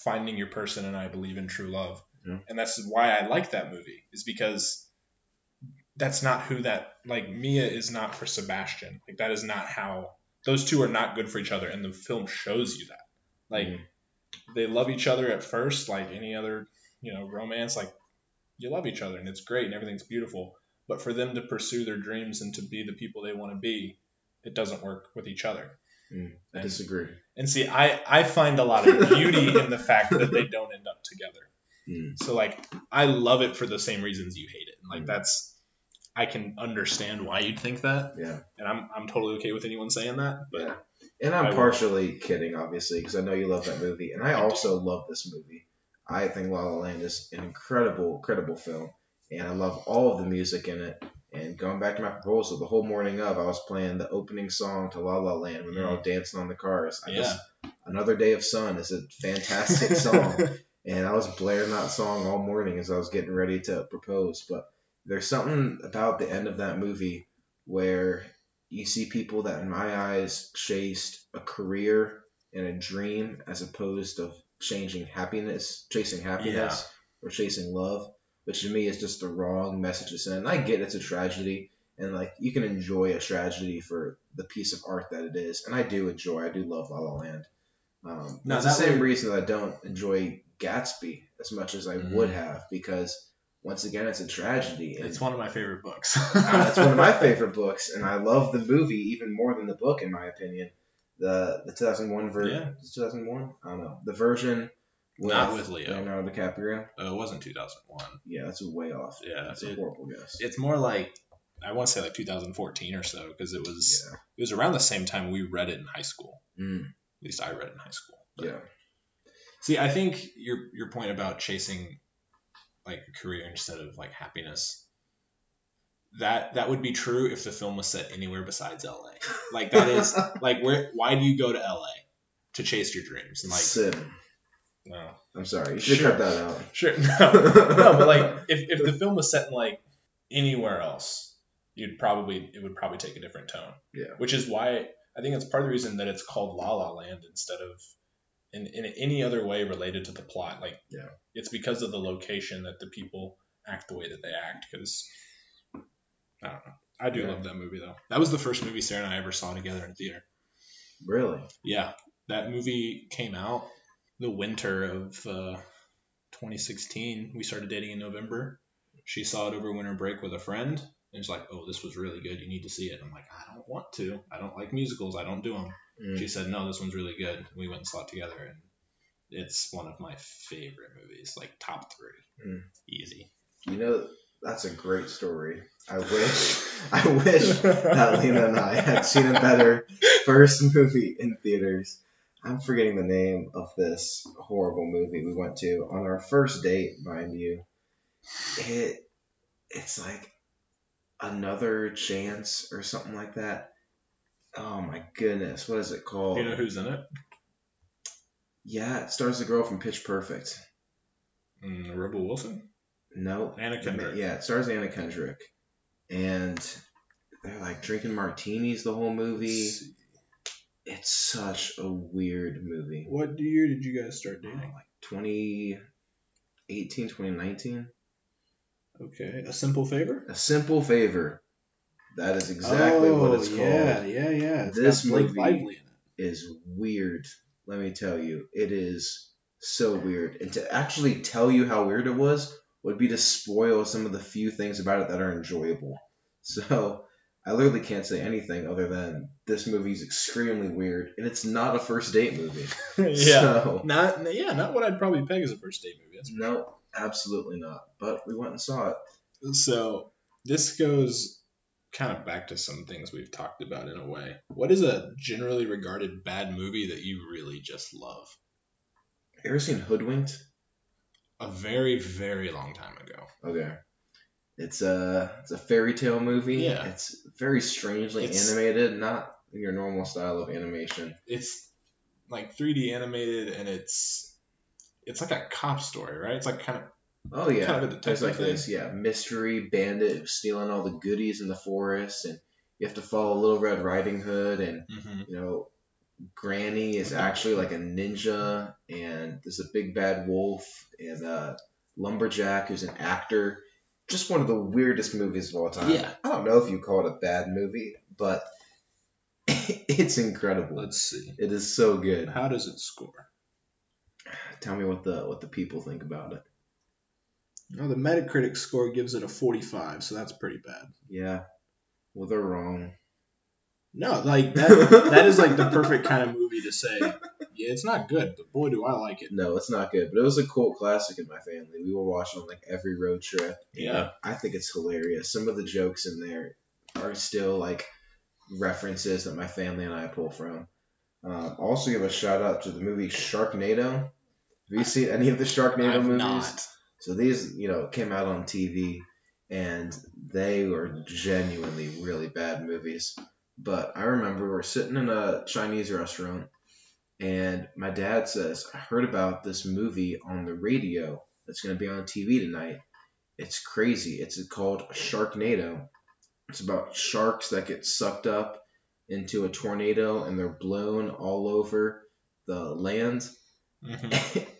finding your person, and I believe in true love, Yeah. and that's why I like that movie. Is because that's not who that like Mia is not for Sebastian. Like that is not how those two are not good for each other, and the film shows you that. Like Mhm. they love each other at first, like any other you know romance. Like you love each other, and it's great, and everything's beautiful. But for them to pursue their dreams and to be the people they want to be, it doesn't work with each other. Mm, I And- disagree. And see, I, I find a lot of beauty in the fact that they don't end up together. Mm. So like I love it for the same reasons you hate it. Like Mm. that's I can understand why you'd think that, Yeah. and I'm I'm totally okay with anyone saying that. But Yeah. And I'm I will. partially kidding, obviously, because I know you love that movie, and I I also love this movie. I think La La Land is an incredible, incredible film, and I love all of the music in it. And going back to my proposal, the whole morning of, I was playing the opening song to La La Land when they're all mm. dancing on the cars. I Yeah. just, Another Day of Sun is a fantastic song, and I was blaring that song all morning as I was getting ready to propose. But there's something about the end of that movie where you see people that, in my eyes, chased a career and a dream as opposed to changing happiness, chasing happiness or chasing love, which to me is just the wrong message to send. And I get it's a tragedy, and like you can enjoy a tragedy for the piece of art that it is, and I do enjoy. I do love La La Land. Um, Now, that's the same would- reason that I don't enjoy Gatsby as much as I Mhm. would have because once again it's a tragedy. and- it's one of my favorite books. uh, it's one of my favorite books, and I love the movie even more than the book, in my opinion. The the 2001 version, Yeah. 2001, I don't know, the version with, Not with Leo. Leonardo DiCaprio. Uh, it wasn't 2001. Yeah, that's way off. Yeah, that's a horrible guess. It's more like I want to say like 2014 or so because it was yeah, it was around the same time we read it in high school. mm, At least I read it in high school. But- yeah, See, I think your your point about chasing like a career instead of like happiness that that would be true if the film was set anywhere besides LA. Like that is like where why do you go to LA to chase your dreams? And like Sid. no. I'm sorry, you should Sure. cut that out. Sure. No. no, but like if, if the film was set in like anywhere else, you'd probably it would probably take a different tone. Yeah. Which is why I think it's part of the reason that it's called La La Land instead of in, in any other way related to the plot. Like Yeah. it's because of the location that the people act the way that they act. Because I don't know. I do Yeah. love that movie though. That was the first movie Sarah and I ever saw together in theater. Really? Yeah, that movie came out the winter of uh, 2016. We started dating in November. She saw it over winter break with a friend, and was like, "Oh, this was really good. You need to see it." I'm like, "I don't want to. I don't like musicals. I don't do them." Mm. She said, "No, this one's really good." We went and saw it together, and it's one of my favorite movies, like top three, Mm. easy. You know, that's a great story. I wish, I wish that Lena and I had seen a better first movie in theaters. I'm forgetting the name of this horrible movie we went to on our first date, mind you. It, it's like another chance or something like that. Oh my goodness, what is it called? Do you know who's in it? yeah, it stars the girl from Pitch Perfect. Mm, Rebel Wilson. No, Anna Kendrick. Yeah, it stars Anna Kendrick, and they're like drinking martinis the whole movie. It's such a weird movie. What year did you guys start dating? Like 2018, 2019. Okay, A Simple Favor. A Simple Favor. That is exactly what it's called. Oh, Yeah, yeah, yeah. This got Blake movie- Lively in it. Is weird. Let me tell you, it is so weird. And to actually tell you how weird it was would be to spoil some of the few things about it that are enjoyable. So I literally can't say anything other than this movie is extremely weird, and it's not a first date movie. yeah. So, Not yeah, not what I'd probably peg as a first date movie. No, absolutely not. But we went and saw it. So this goes kind of back to some things we've talked about in a way. What is a generally regarded bad movie that you really just love? You ever seen Hoodwinked? A very, very long time ago. Okay. It's a it's a fairy tale movie. Yeah. It's very strangely It's- animated, not your normal style of animation. It's like 3D animated and it's it's like a cop story, right? It's like kind of Oh yeah, Kind of a there's like thing. this yeah mystery bandit stealing all the goodies in the forest, and you have to follow Little Red Riding Hood, and you know Granny is actually like a ninja, and there's a big bad wolf, and uh, Lumberjack who's an actor. Just one of the weirdest movies of all time. Yeah. I don't know if you call it a bad movie, but it's incredible. let's see. It is so good. How does it score? Tell me what the what the people think about it. No, the Metacritic score gives it a 45, so that's pretty bad. Yeah. Well, they're wrong. No, like that. that is like the perfect kind of movie to say. Yeah, it's not good, but boy, do I like it. No, it's not good, but it was a cult classic in my family. We will watch on like every road trip. Yeah. I think it's hilarious. Some of the jokes in there are still like references that my family and I pull from. Um, also, give a shout out to the movie Sharknado. Have you seen any of the Sharknado movies? not. So these, you know, came out on TV, and they were genuinely really bad movies. But I remember we're sitting in a Chinese restaurant, and my dad says, "I heard about this movie on the radio that's going to be on TV tonight. It's crazy. It's called Sharknado. It's about sharks that get sucked up into a tornado and they're blown all over the land." Mhm.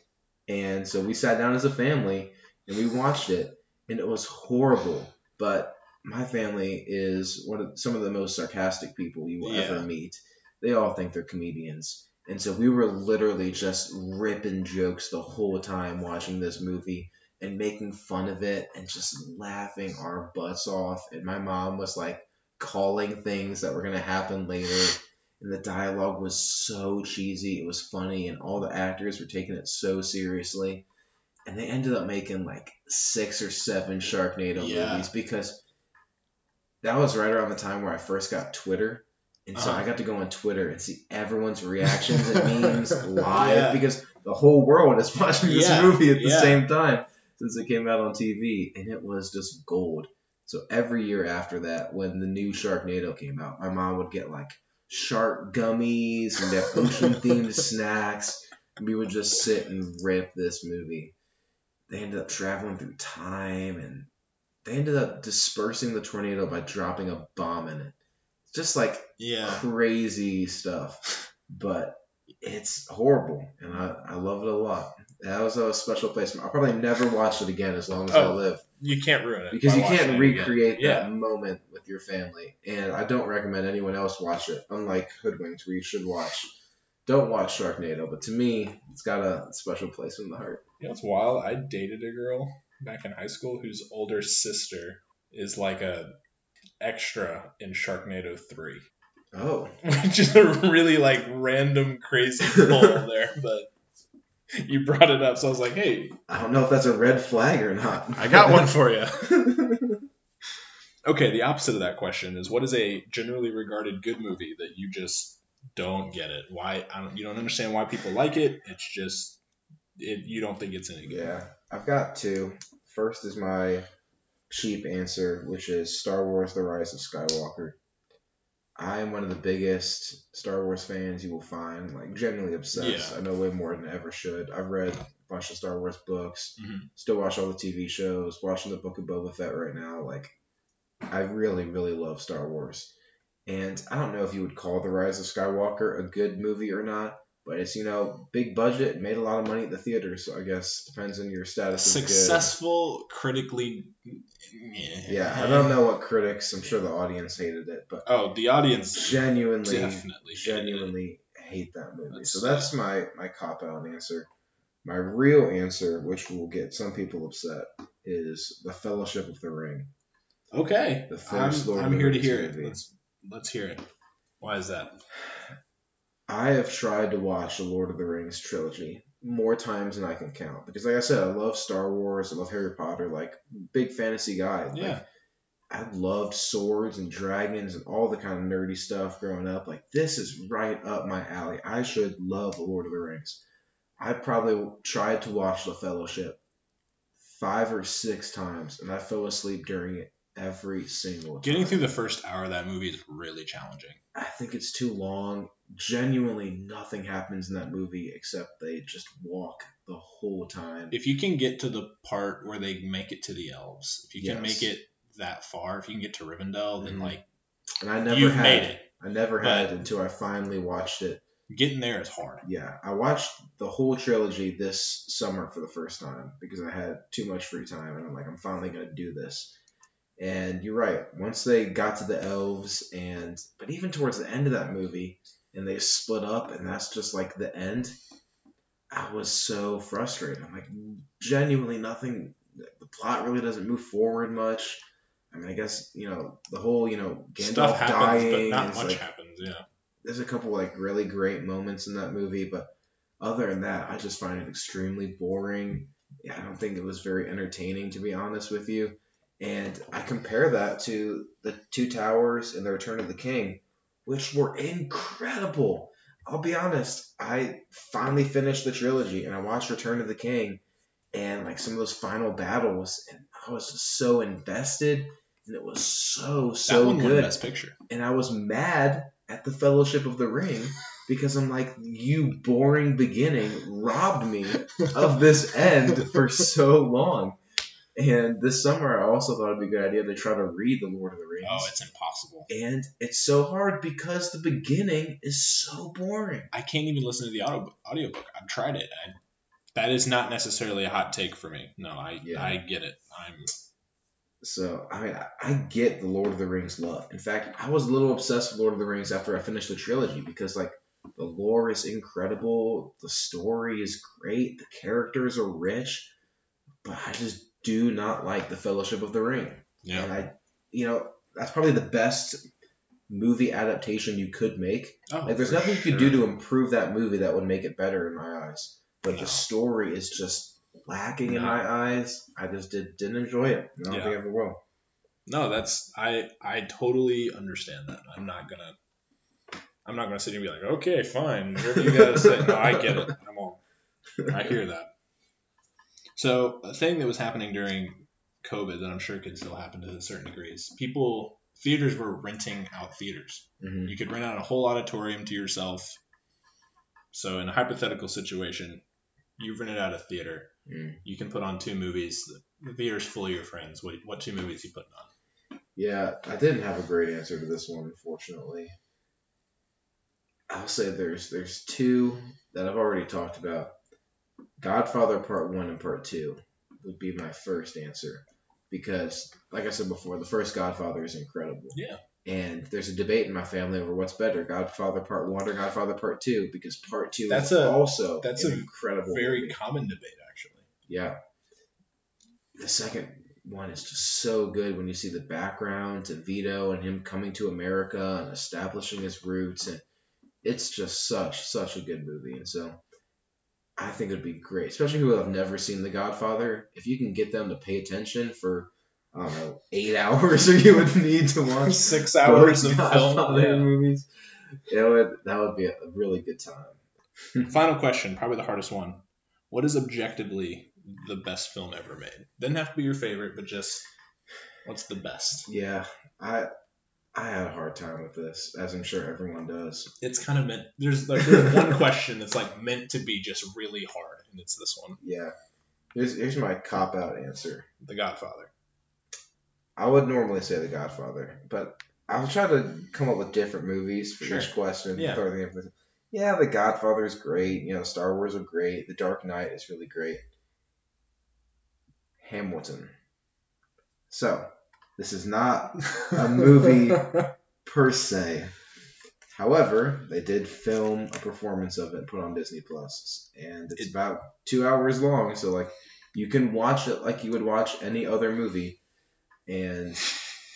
and so we sat down as a family and we watched it, and it was horrible. But my family is one of some of the most sarcastic people you will Yeah. ever meet. They all think they're comedians. And so we were literally just ripping jokes the whole time watching this movie and making fun of it and just laughing our butts off. And my mom was like calling things that were going to happen later. And the dialogue was so cheesy. It was funny. And all the actors were taking it so seriously. And they ended up making like six or seven Sharknado Yeah. movies because that was right around the time where I first got Twitter. And so Uh-huh. I got to go on Twitter and see everyone's reactions and memes live Yeah. because the whole world is watching this Yeah, movie at the same time since it came out on TV. And it was just gold. So every year after that, when the new Sharknado came out, my mom would get like shark gummies and their ocean themed snacks. We would just sit and rip this movie. They ended up traveling through time and they ended up dispersing the tornado by dropping a bomb in it. Just like Yeah. crazy stuff. But it's horrible and I, I love it a lot. That was a special place. I'll probably never watch it again as long as I Oh, live You can't ruin it because you can't recreate again. that moment with your family. And I don't recommend anyone else watch it. Unlike Hoodwinked, where you should watch. Don't watch Sharknado, but to me, it's got a special place in the heart. You know what's wild? I dated a girl back in high school whose older sister is like a extra in Sharknado 3. Oh, Which is a really like random crazy pull there, but you brought it up, so I was like, hey, I don't know if that's a red flag or not. I got one for you. okay, the opposite of that question is what is a generally regarded good movie that you just don't get it? Why I don't you don't understand why people like it. It's just it, you don't think it's any good. Yeah, I've got two. First is my cheap answer, which is Star Wars: The Rise of Skywalker. I am one of the biggest Star Wars fans you will find, like genuinely obsessed. Yeah. I know way more than I ever should. I've read a bunch of Star Wars books, Mhm. still watch all the TV shows, watching the Book of Boba Fett right now. Like, I really, really love Star Wars. And I don't know if you would call The Rise of Skywalker a good movie or not, but it's, you know, big budget, made a lot of money at the theaters, so I guess depends on your status. Successful, critically. Yeah, I don't know what critics, I'm sure the audience hated it, but Oh, the audience genuinely, Definitely. genuinely hate that movie. That's so that's my, my cop out answer. My real answer, which will get some people upset, is The Fellowship of the Ring. Okay. The I'm, first Lord I'm here to hear it. Let's let's hear it. Why is that? I have tried to watch the Lord of the Rings trilogy more times than I can count because, like I said, I love Star Wars, I love Harry Potter, like big fantasy guy. Like, Yeah. I loved swords and dragons and all the kind of nerdy stuff growing up. Like this is right up my alley. I should love the Lord of the Rings. I probably tried to watch The Fellowship five or six times, and I fell asleep during it every single Getting time. through the first hour of that movie is really challenging. I think it's too long. Genuinely, nothing happens in that movie except they just walk the whole time. If you can get to the part where they make it to the elves, if you can Yes. make it that far, if you can get to Rivendell, then Mhm. like and I never you've had made it. I never But- had until I finally watched it. Getting there is hard. Yeah, I watched the whole trilogy this summer for the first time because I had too much free time, and I'm like, I'm finally gonna do this. And you're right. Once they got to the elves, and but even towards the end of that movie, and they split up, and that's just like the end. I was so frustrated. I'm like, genuinely nothing. The plot really doesn't move forward much. I mean, I guess you know the whole you know Gandalf Stuff happens, dying. but not much like, happens. Yeah. there's a couple like really great moments in that movie, but other than that, I just find it extremely boring. I don't think it was very entertaining, to be honest with you. And I compare that to the Two Towers and the Return of the King, which were incredible. I'll be honest, I finally finished the trilogy and I watched Return of the King and like some of those final battles, and I was just so invested, and it was so so that one won good Best Picture. and I was mad at the Fellowship of the Ring because I'm like, you boring beginning robbed me of this end for so long. And this summer, I also thought it'd be a good idea to try to read The Lord of the Rings. Oh, it's impossible. and it's so hard because the beginning is so boring. I can't even listen to the audio audiobook. I've tried it. I, that is not necessarily a hot take for me. No, I Yeah. I get it. I'm So, I mean, I- I get the Lord of the Rings love. In fact, I was a little obsessed with Lord of the Rings after I finished the trilogy because, like, the lore is incredible, the story is great, the characters are rich, but I just do not like the Fellowship of the Ring. And yeah. I, you know, that's probably the best movie adaptation you could make. Oh, Like, there's nothing you could sure. do to improve that movie that would make it better in my eyes. But No. the story is just lacking in my eyes. I just did, didn't enjoy it. and I don't Yeah. think I ever will. No, that's I I totally understand that. I'm not gonna I'm not gonna sit here and be like, okay, fine, whatever you gotta say. No, I get it. I'm all I hear that. So a thing that was happening during COVID that I'm sure could still happen to a certain degree is people theaters were renting out theaters. hmm You could rent out a whole auditorium to yourself. So in a hypothetical situation, you've rented out a theater. Mm. You can put on two movies. The theater's full of your friends. What what two movies you putting on? Yeah, I didn't have a great answer to this one, unfortunately. I'll say there's there's two that I've already talked about. Godfather Part One and Part Two would be my first answer because, like I said before, the first Godfather is incredible. Yeah. And there's a debate in my family over what's better, Godfather Part One or Godfather Part Two, because Part Two That's is a- also that's an a incredible Very movie. common debate, actually. Yeah. The second one is just so good when you see the background to Vito and him coming to America and establishing his roots and it's just such such a good movie and so I think it would be great, especially people who have never seen The Godfather. If you can get them to pay attention for I don't know eight hours, or you would need to watch Six hours of Godfather film. movies. It would that would be a really good time. Final question, probably the hardest one. What is objectively the best film ever made? Doesn't have to be your favorite, but just what's the best? Yeah, I I had a hard time with this, as I'm sure everyone does. It's kind of meant. There's like there's one question that's like meant to be just really hard, and it's this one, Yeah. Here's here's my cop out answer. The Godfather. I would normally say The Godfather, but I'll try to come up with different movies for Sure. each question. Yeah. the. Yeah, The Godfather is great. You know, Star Wars are great. The Dark Knight is really great. Hamilton. So, this is not a movie per se. However, they did film a performance of it and put on Disney Plus, and it's It- about two hours long. So like, you can watch it like you would watch any other movie. And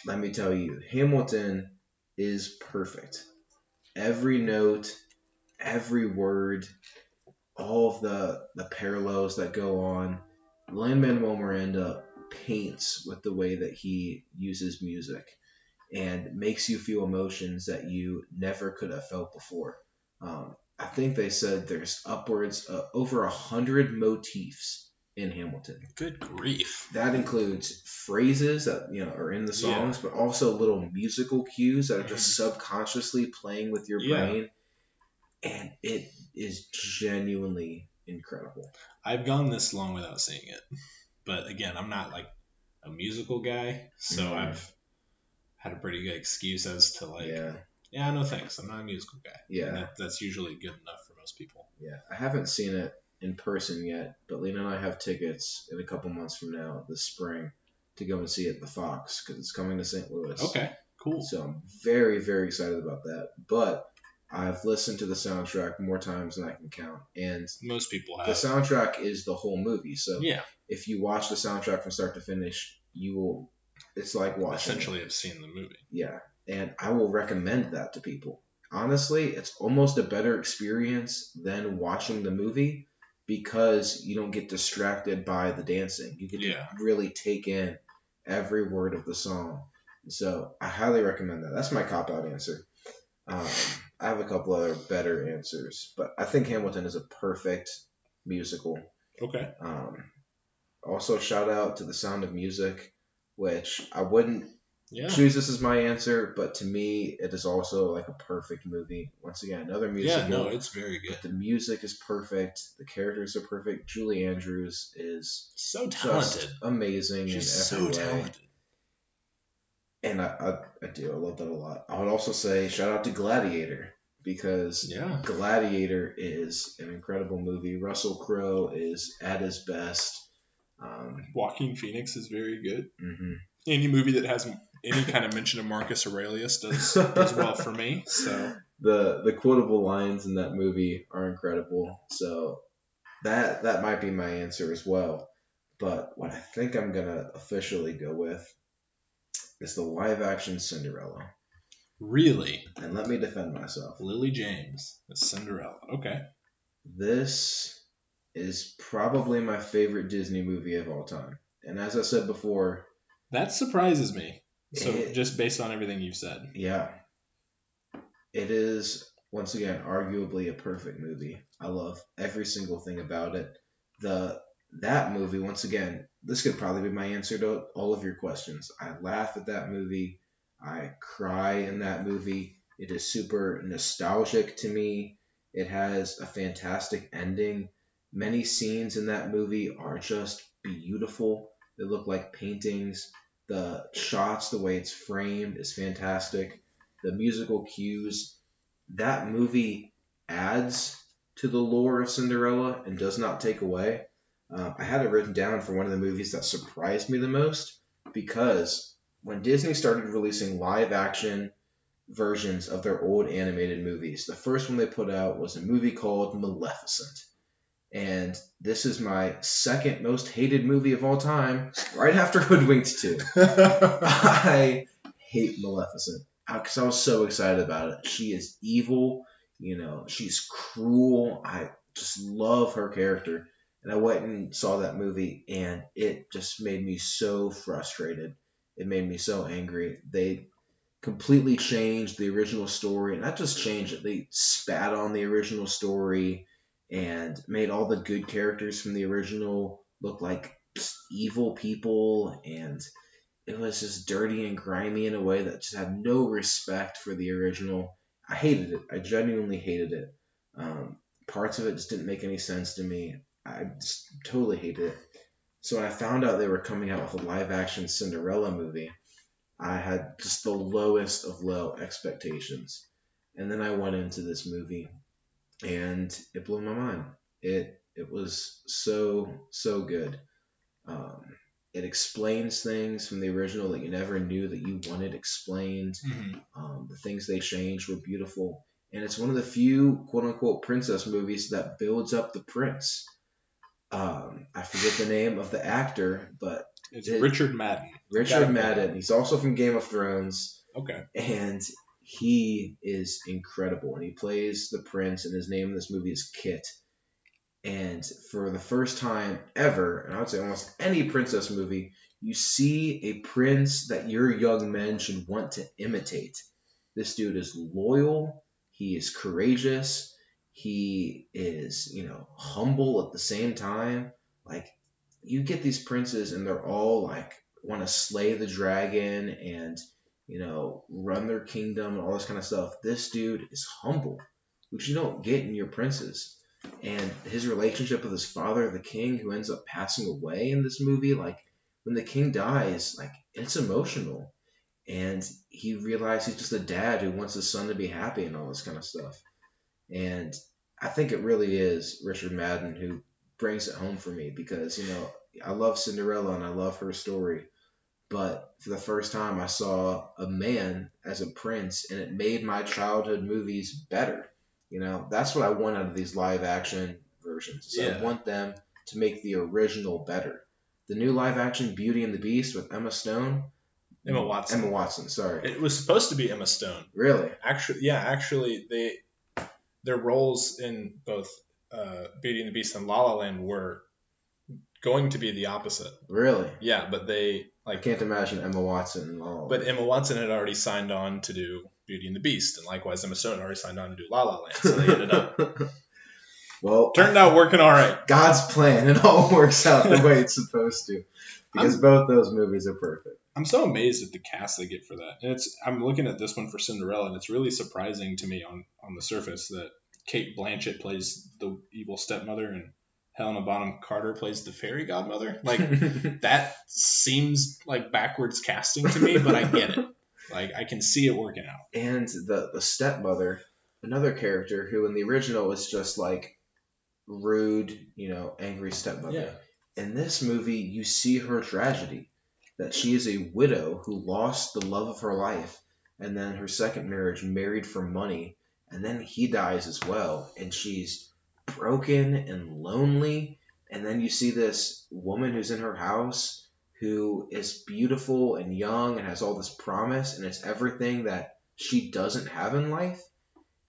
let me tell you, Hamilton is perfect. Every note, every word, all of the the parallels that go on. Lin Manuel Miranda paints with the way that he uses music and makes you feel emotions that you never could have felt before. Um, I think they said there's upwards of over a hundred motifs in Hamilton. Good grief. That includes phrases that you know are in the Yeah. songs, but also little musical cues that are just subconsciously playing with your Yeah. brain, and it is genuinely incredible. I've gone this long without seeing it, but again, I'm not like a musical guy, so Mhm. I've had a pretty good excuse as to like, yeah, yeah, no thanks, I'm not a musical guy. Yeah. That, that's usually good enough for most people. yeah. I haven't seen it in person yet, but Lena and I have tickets in a couple months from now, this spring, to go and see it at the Fox because it's coming to St. Louis. Okay, cool. So I'm very, very excited about that. But I've listened to the soundtrack more times than I can count, and Most people have. the soundtrack is the whole movie. So yeah, if you watch the soundtrack from start to finish, you will it's like watching. essentially have seen the movie. Yeah, and I will recommend that to people. Honestly, it's almost a better experience than watching the movie because you don't get distracted by the dancing. You get Yeah. to really take in every word of the song. So I highly recommend that. That's my cop out answer. Um, I have a couple other better answers, but I think Hamilton is a perfect musical. Okay. Um, also, shout out to The Sound of Music, which I wouldn't Yeah. choose this as my answer, but to me, it is also like a perfect movie. Once again, another musical. Yeah. No, it's very good. but the music is perfect. The characters are perfect. Julie Andrews is So just talented. amazing She's in so every way. talented. And I, I, I do. I love that a lot. I would also say shout out to Gladiator because Yeah. Gladiator is an incredible movie. Russell Crowe is at his best. Um, Joaquin Phoenix is very good. mhm. Any movie that has any kind of mention of Marcus Aurelius does does well for me. So the the quotable lines in that movie are incredible. So that that might be my answer as well. But what I think I'm gonna officially go with is the live action Cinderella. Really, And let me defend myself. Lily James Cinderella. Okay. This is probably my favorite Disney movie of all time. And as I said before, That surprises me. So It- just based on everything you've said. yeah, it is once again arguably a perfect movie. I love every single thing about it. The that movie once again, this could probably be my answer to all of your questions. I laugh at that movie. I cry in that movie. It is super nostalgic to me. It has a fantastic ending. Many scenes in that movie are just beautiful. They look like paintings. The shots, the way it's framed, is fantastic. The musical cues. That movie adds to the lore of Cinderella and does not take away. Uh, I had it written down for one of the movies that surprised me the most because when Disney started releasing live action versions of their old animated movies, the first one they put out was a movie called Maleficent. And this is my second most hated movie of all time, right after Hoodwinked 2. I hate Maleficent uh, because I was so excited about it. She is evil, you know, she's cruel. I just love her character. And I went and saw that movie, and it just made me so frustrated. It made me so angry. They completely changed the original story, and not just changed it, they spat on the original story and made all the good characters from the original look like evil people and it was just dirty and grimy in a way that just had no respect for the original. I hated it. I genuinely hated it. Um, parts of it just didn't make any sense to me. I just totally hated it. So when I found out they were coming out with a live action Cinderella movie, I had just the lowest of low expectations. And then I went into this movie and it blew my mind. It it was so so good. Um, it explains things from the original that you never knew that you wanted explained. Mhm. Um, the things they changed were beautiful, and it's one of the few quote unquote princess movies that builds up the prince. Um, I forget the name of the actor, but It's It- Richard Madden. Richard Madden. He's also from Game of Thrones Okay. and he is incredible and he plays the prince and his name in this movie is kit and for the first time ever and i would say almost any princess movie you see a prince that your young men should want to imitate this dude is loyal he is courageous he is you know humble at the same time like you get these princes and they're all like want to slay the dragon and you know, run their kingdom and all this kind of stuff. This dude is humble, which you don't get in your princes. And his relationship with his father, the king, who ends up passing away in this movie, like when the king dies, like it's emotional. And he realizes he's just a dad who wants his son to be happy and all this kind of stuff. And I think it really is Richard Madden who brings it home for me because, you know, I love Cinderella and I love her story but for the first time I saw a man as a prince and it made my childhood movies better. You know, that's what I want out of these live action versions. Yeah. I want them to make the original better. The new live action Beauty and the Beast with Emma Stone, Emma Watson. Emma Watson. Sorry. It was supposed to be Emma Stone. Really? Actually, yeah, actually, they their roles in both uh, Beauty and the Beast and La La Land were going to be the opposite. Really? Yeah, but they I like, can't imagine Emma Watson in La La Land. but Emma Watson had already signed on to do Beauty and the Beast, and likewise Emma Stone had already signed on to do La La Land. So they ended up well, turned out working all right. God's plan. It all works out the way it's supposed to. Because both those movies are perfect. I'm so amazed at the cast they get for that. And it's I'm looking at this one for Cinderella, and it's really surprising to me on on the surface that Cate Blanchett plays the evil stepmother and Helena Bonham Carter plays the fairy godmother. Like that seems like backwards casting to me, but I get it. Like I can see it working out. and the the stepmother, another character who in the original was just like rude, you know, angry stepmother. Yeah. In this movie, you see her tragedy that she is a widow who lost the love of her life, and then her second marriage married for money, and then he dies as well, and she's broken and lonely. And then you see this woman who's in her house who is beautiful and young and has all this promise, and it's everything that she doesn't have in life.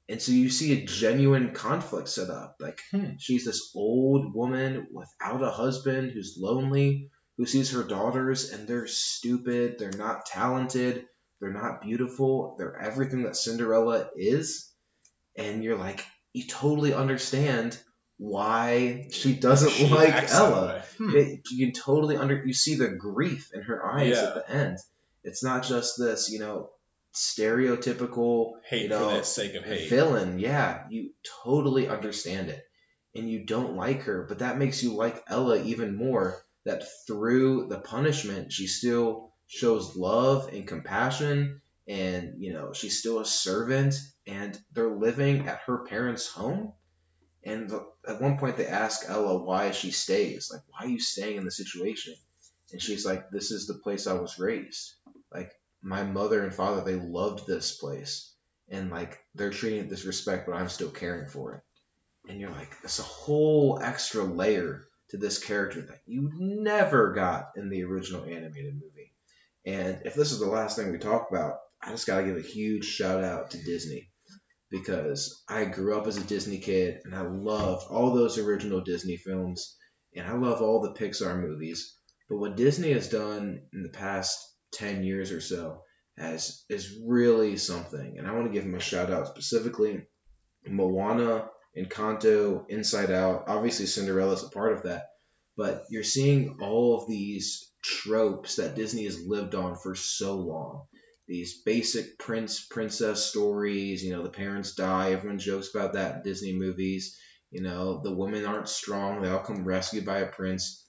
And so you see a genuine conflict set up. Like Hmm. she's this old woman without a husband who's lonely, who sees her daughters and they're stupid, they're not talented, they're not beautiful, they're everything that Cinderella is. And you're like, you totally understand why she doesn't She like Ella. Hmm. It, you can totally under you see the grief in her eyes Yeah. at the end. It's not just this, you know, stereotypical Hate you know, for the sake of hate. villain. Yeah, you totally understand it, and you don't like her, but that makes you like Ella even more. That through the punishment, she still shows love and compassion, and you know she's still a servant, and they're living at her parents' home. And the, at one point, they ask Ella why she stays. Like, why are you staying in the situation? And she's like, "This is the place I was raised. Like, my mother and father, they loved this place." and like they're treating it with disrespect, but I'm still caring for it. And you're like, it's a whole extra layer to this character that you never got in the original animated movie. And if this is the last thing we talk about, I just gotta give a huge shout out to Disney because I grew up as a Disney kid and I loved all those original Disney films and I love all the Pixar movies. But what Disney has done in the past 10 years or so has is really something. And I want to give them a shout out specifically Moana, Encanto, Inside Out. Obviously, Cinderella's a part of that. But you're seeing all of these tropes that Disney has lived on for so long. These basic prince princess stories, you know, the parents die, everyone jokes about that in Disney movies. You know, the women aren't strong, they all come rescued by a prince.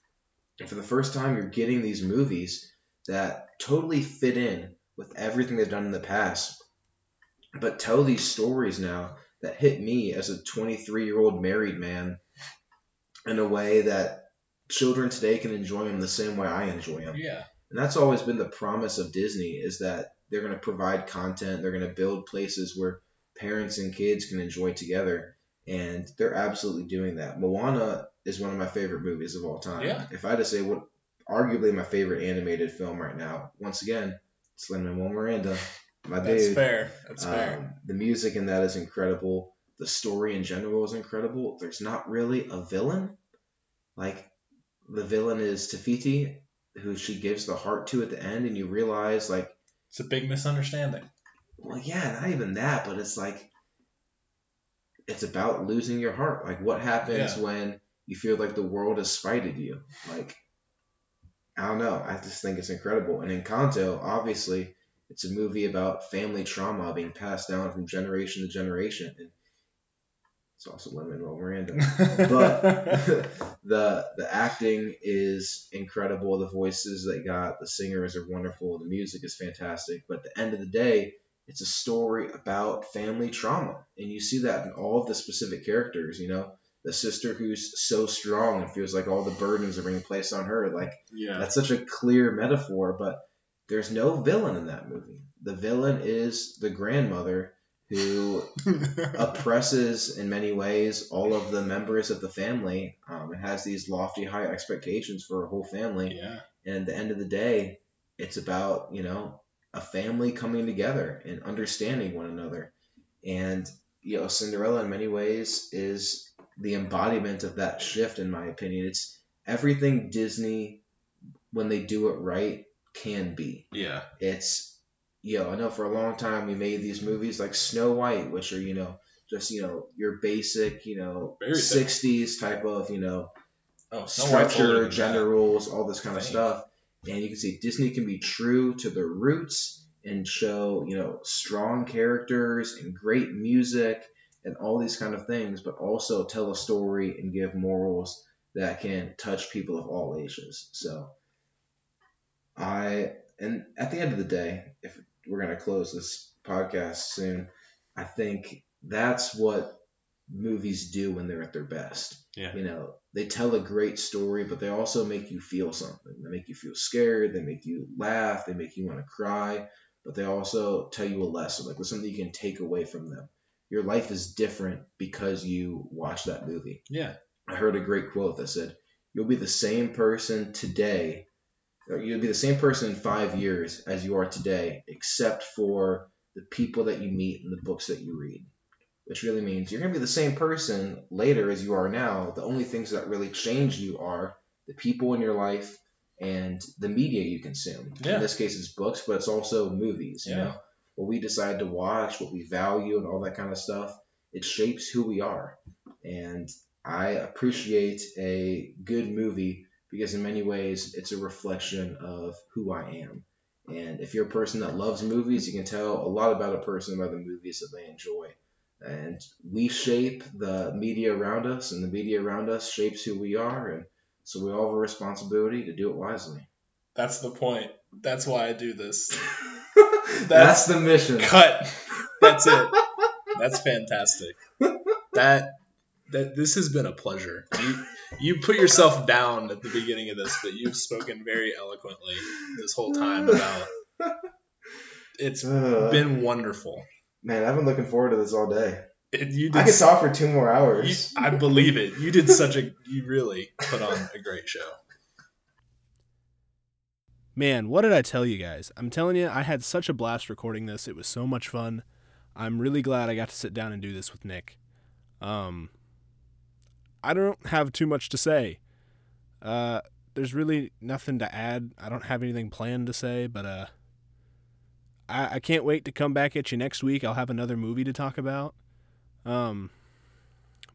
And for the first time, you're getting these movies that totally fit in with everything they've done in the past, but tell these stories now that hit me as a 23 year old married man in a way that children today can enjoy them the same way I enjoy them. Yeah. And that's always been the promise of Disney is that they're going to provide content, they're going to build places where parents and kids can enjoy together. And they're absolutely doing that. Moana is one of my favorite movies of all time. Yeah. If I had to say what arguably my favorite animated film right now, once again, it's Lin Manuel Miranda. My That's dude. fair. That's fair. Um, the music in that is incredible. The story in general is incredible. There's not really a villain. Like the villain is Te Fiti, who she gives the heart to at the end, and you realize like, It's a big misunderstanding. well, yeah, not even that, but it's like it's about losing your heart. Like what happens Yeah. when you feel like the world has spited you? Like I don't know. I just think it's incredible. And in Encanto, obviously, it's a movie about family trauma being passed down from generation to generation. And it's also Lin Manuel Miranda. But the the acting is incredible. The voices they got, the singers are wonderful. The music is fantastic. But at the end of the day, it's a story about family trauma, and you see that in all of the specific characters. You know, the sister who's so strong and feels like all the burdens are being placed on her. Like yeah. that's such a clear metaphor, but there's no villain in that movie. The villain is the grandmother who oppresses in many ways all of the members of the family um, and has these lofty high expectations for her whole family yeah. and at the end of the day it's about you know a family coming together and understanding one another and you know cinderella in many ways is the embodiment of that shift in my opinion it's everything disney when they do it right can be Yeah. it's you know i know for a long time we made these movies like snow white which are you know just you know your basic you know 60s type of you know Oh, Snow White's older structure, gender that. rules, all this kind of stuff. And you can see Disney can be true to their roots and show, you know, strong characters and great music and all these kind of things, but also tell a story and give morals that can touch people of all ages. So I and at the end of the day, if we're gonna close this podcast soon, I think that's what movies do when they're at their best. Yeah. You know, they tell a great story, but they also make you feel something. They make you feel scared. They make you laugh. They make you want to cry. But they also tell you a lesson. Like, there's something you can take away from them. Your life is different because you watch that movie. Yeah. I heard a great quote that said, "You'll be the same person today, you'll be the same person in five years as you are today, except for the people that you meet and the books that you read." Which really means you're gonna be the same person later as you are now. The only things that really change you are the people in your life and the media you consume. Yeah. In this case, it's books, but it's also movies. You Yeah. know, what we decide to watch, what we value, and all that kind of stuff. It shapes who we are. And I appreciate a good movie because in many ways it's a reflection of who I am. And if you're a person that loves movies, you can tell a lot about a person by the movies that they enjoy. And we shape the media around us, and the media around us shapes who we are. And so we all have a responsibility to do it wisely. That's the point. That's why I do this. That's the mission. Cut. That's it. That's fantastic. That that this has been a pleasure. You you put yourself down at the beginning of this, but you've spoken very eloquently this whole time about it's Uh, been wonderful. man, I've been looking forward to this all day. You did I could s- talk for two more you, hours. I believe it. You did such a you really put on a great show. Man, what did I tell you guys? I'm telling you, I had such a blast recording this. It was so much fun. I'm really glad I got to sit down and do this with Nick. Um, I don't have too much to say. Uh, there's really nothing to add. I don't have anything planned to say, but uh, I, I can't wait to come back at you next week. I'll have another movie to talk about. Um,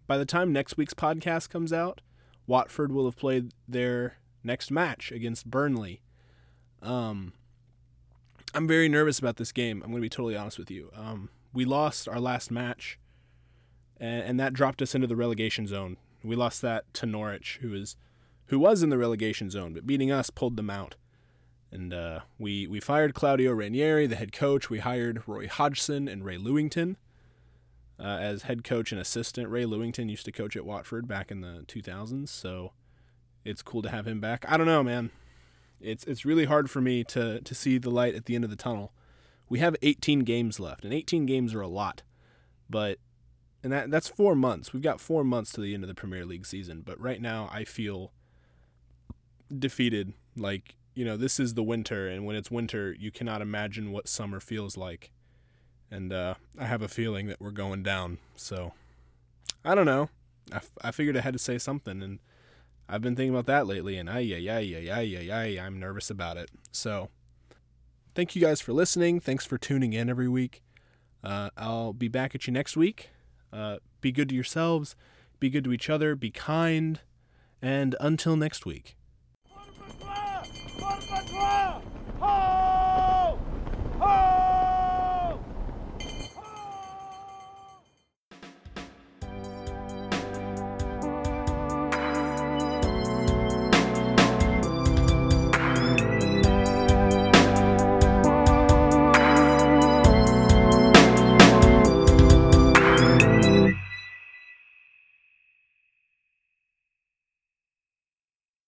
by the time next week's podcast comes out, Watford will have played their next match against Burnley. Um, I'm very nervous about this game. I'm going to be totally honest with you. Um, we lost our last match, and, and that dropped us into the relegation zone. We lost that to Norwich, who is who was in the relegation zone, but beating us pulled them out. And uh, we we fired Claudio Ranieri, the head coach. We hired Roy Hodgson and Ray Lewington uh, as head coach and assistant. Ray Lewington used to coach at Watford back in the 2000s, so it's cool to have him back. I don't know, man it's it's really hard for me to to see the light at the end of the tunnel. We have 18 games left, and 18 games are a lot, but and that that's four months. We've got four months to the end of the Premier League season, but right now I feel defeated. Like you know, this is the winter, and when it's winter, you cannot imagine what summer feels like. And uh, I have a feeling that we're going down. So I don't know. I, f- I figured I had to say something, and I've been thinking about that lately, and I yeah yeah yeah yeah yeah yeah I'm nervous about it. So, thank you guys for listening. Thanks for tuning in every week. Uh, I'll be back at you next week. Uh, be good to yourselves, be good to each other, be kind, and until next week. Ho! Ho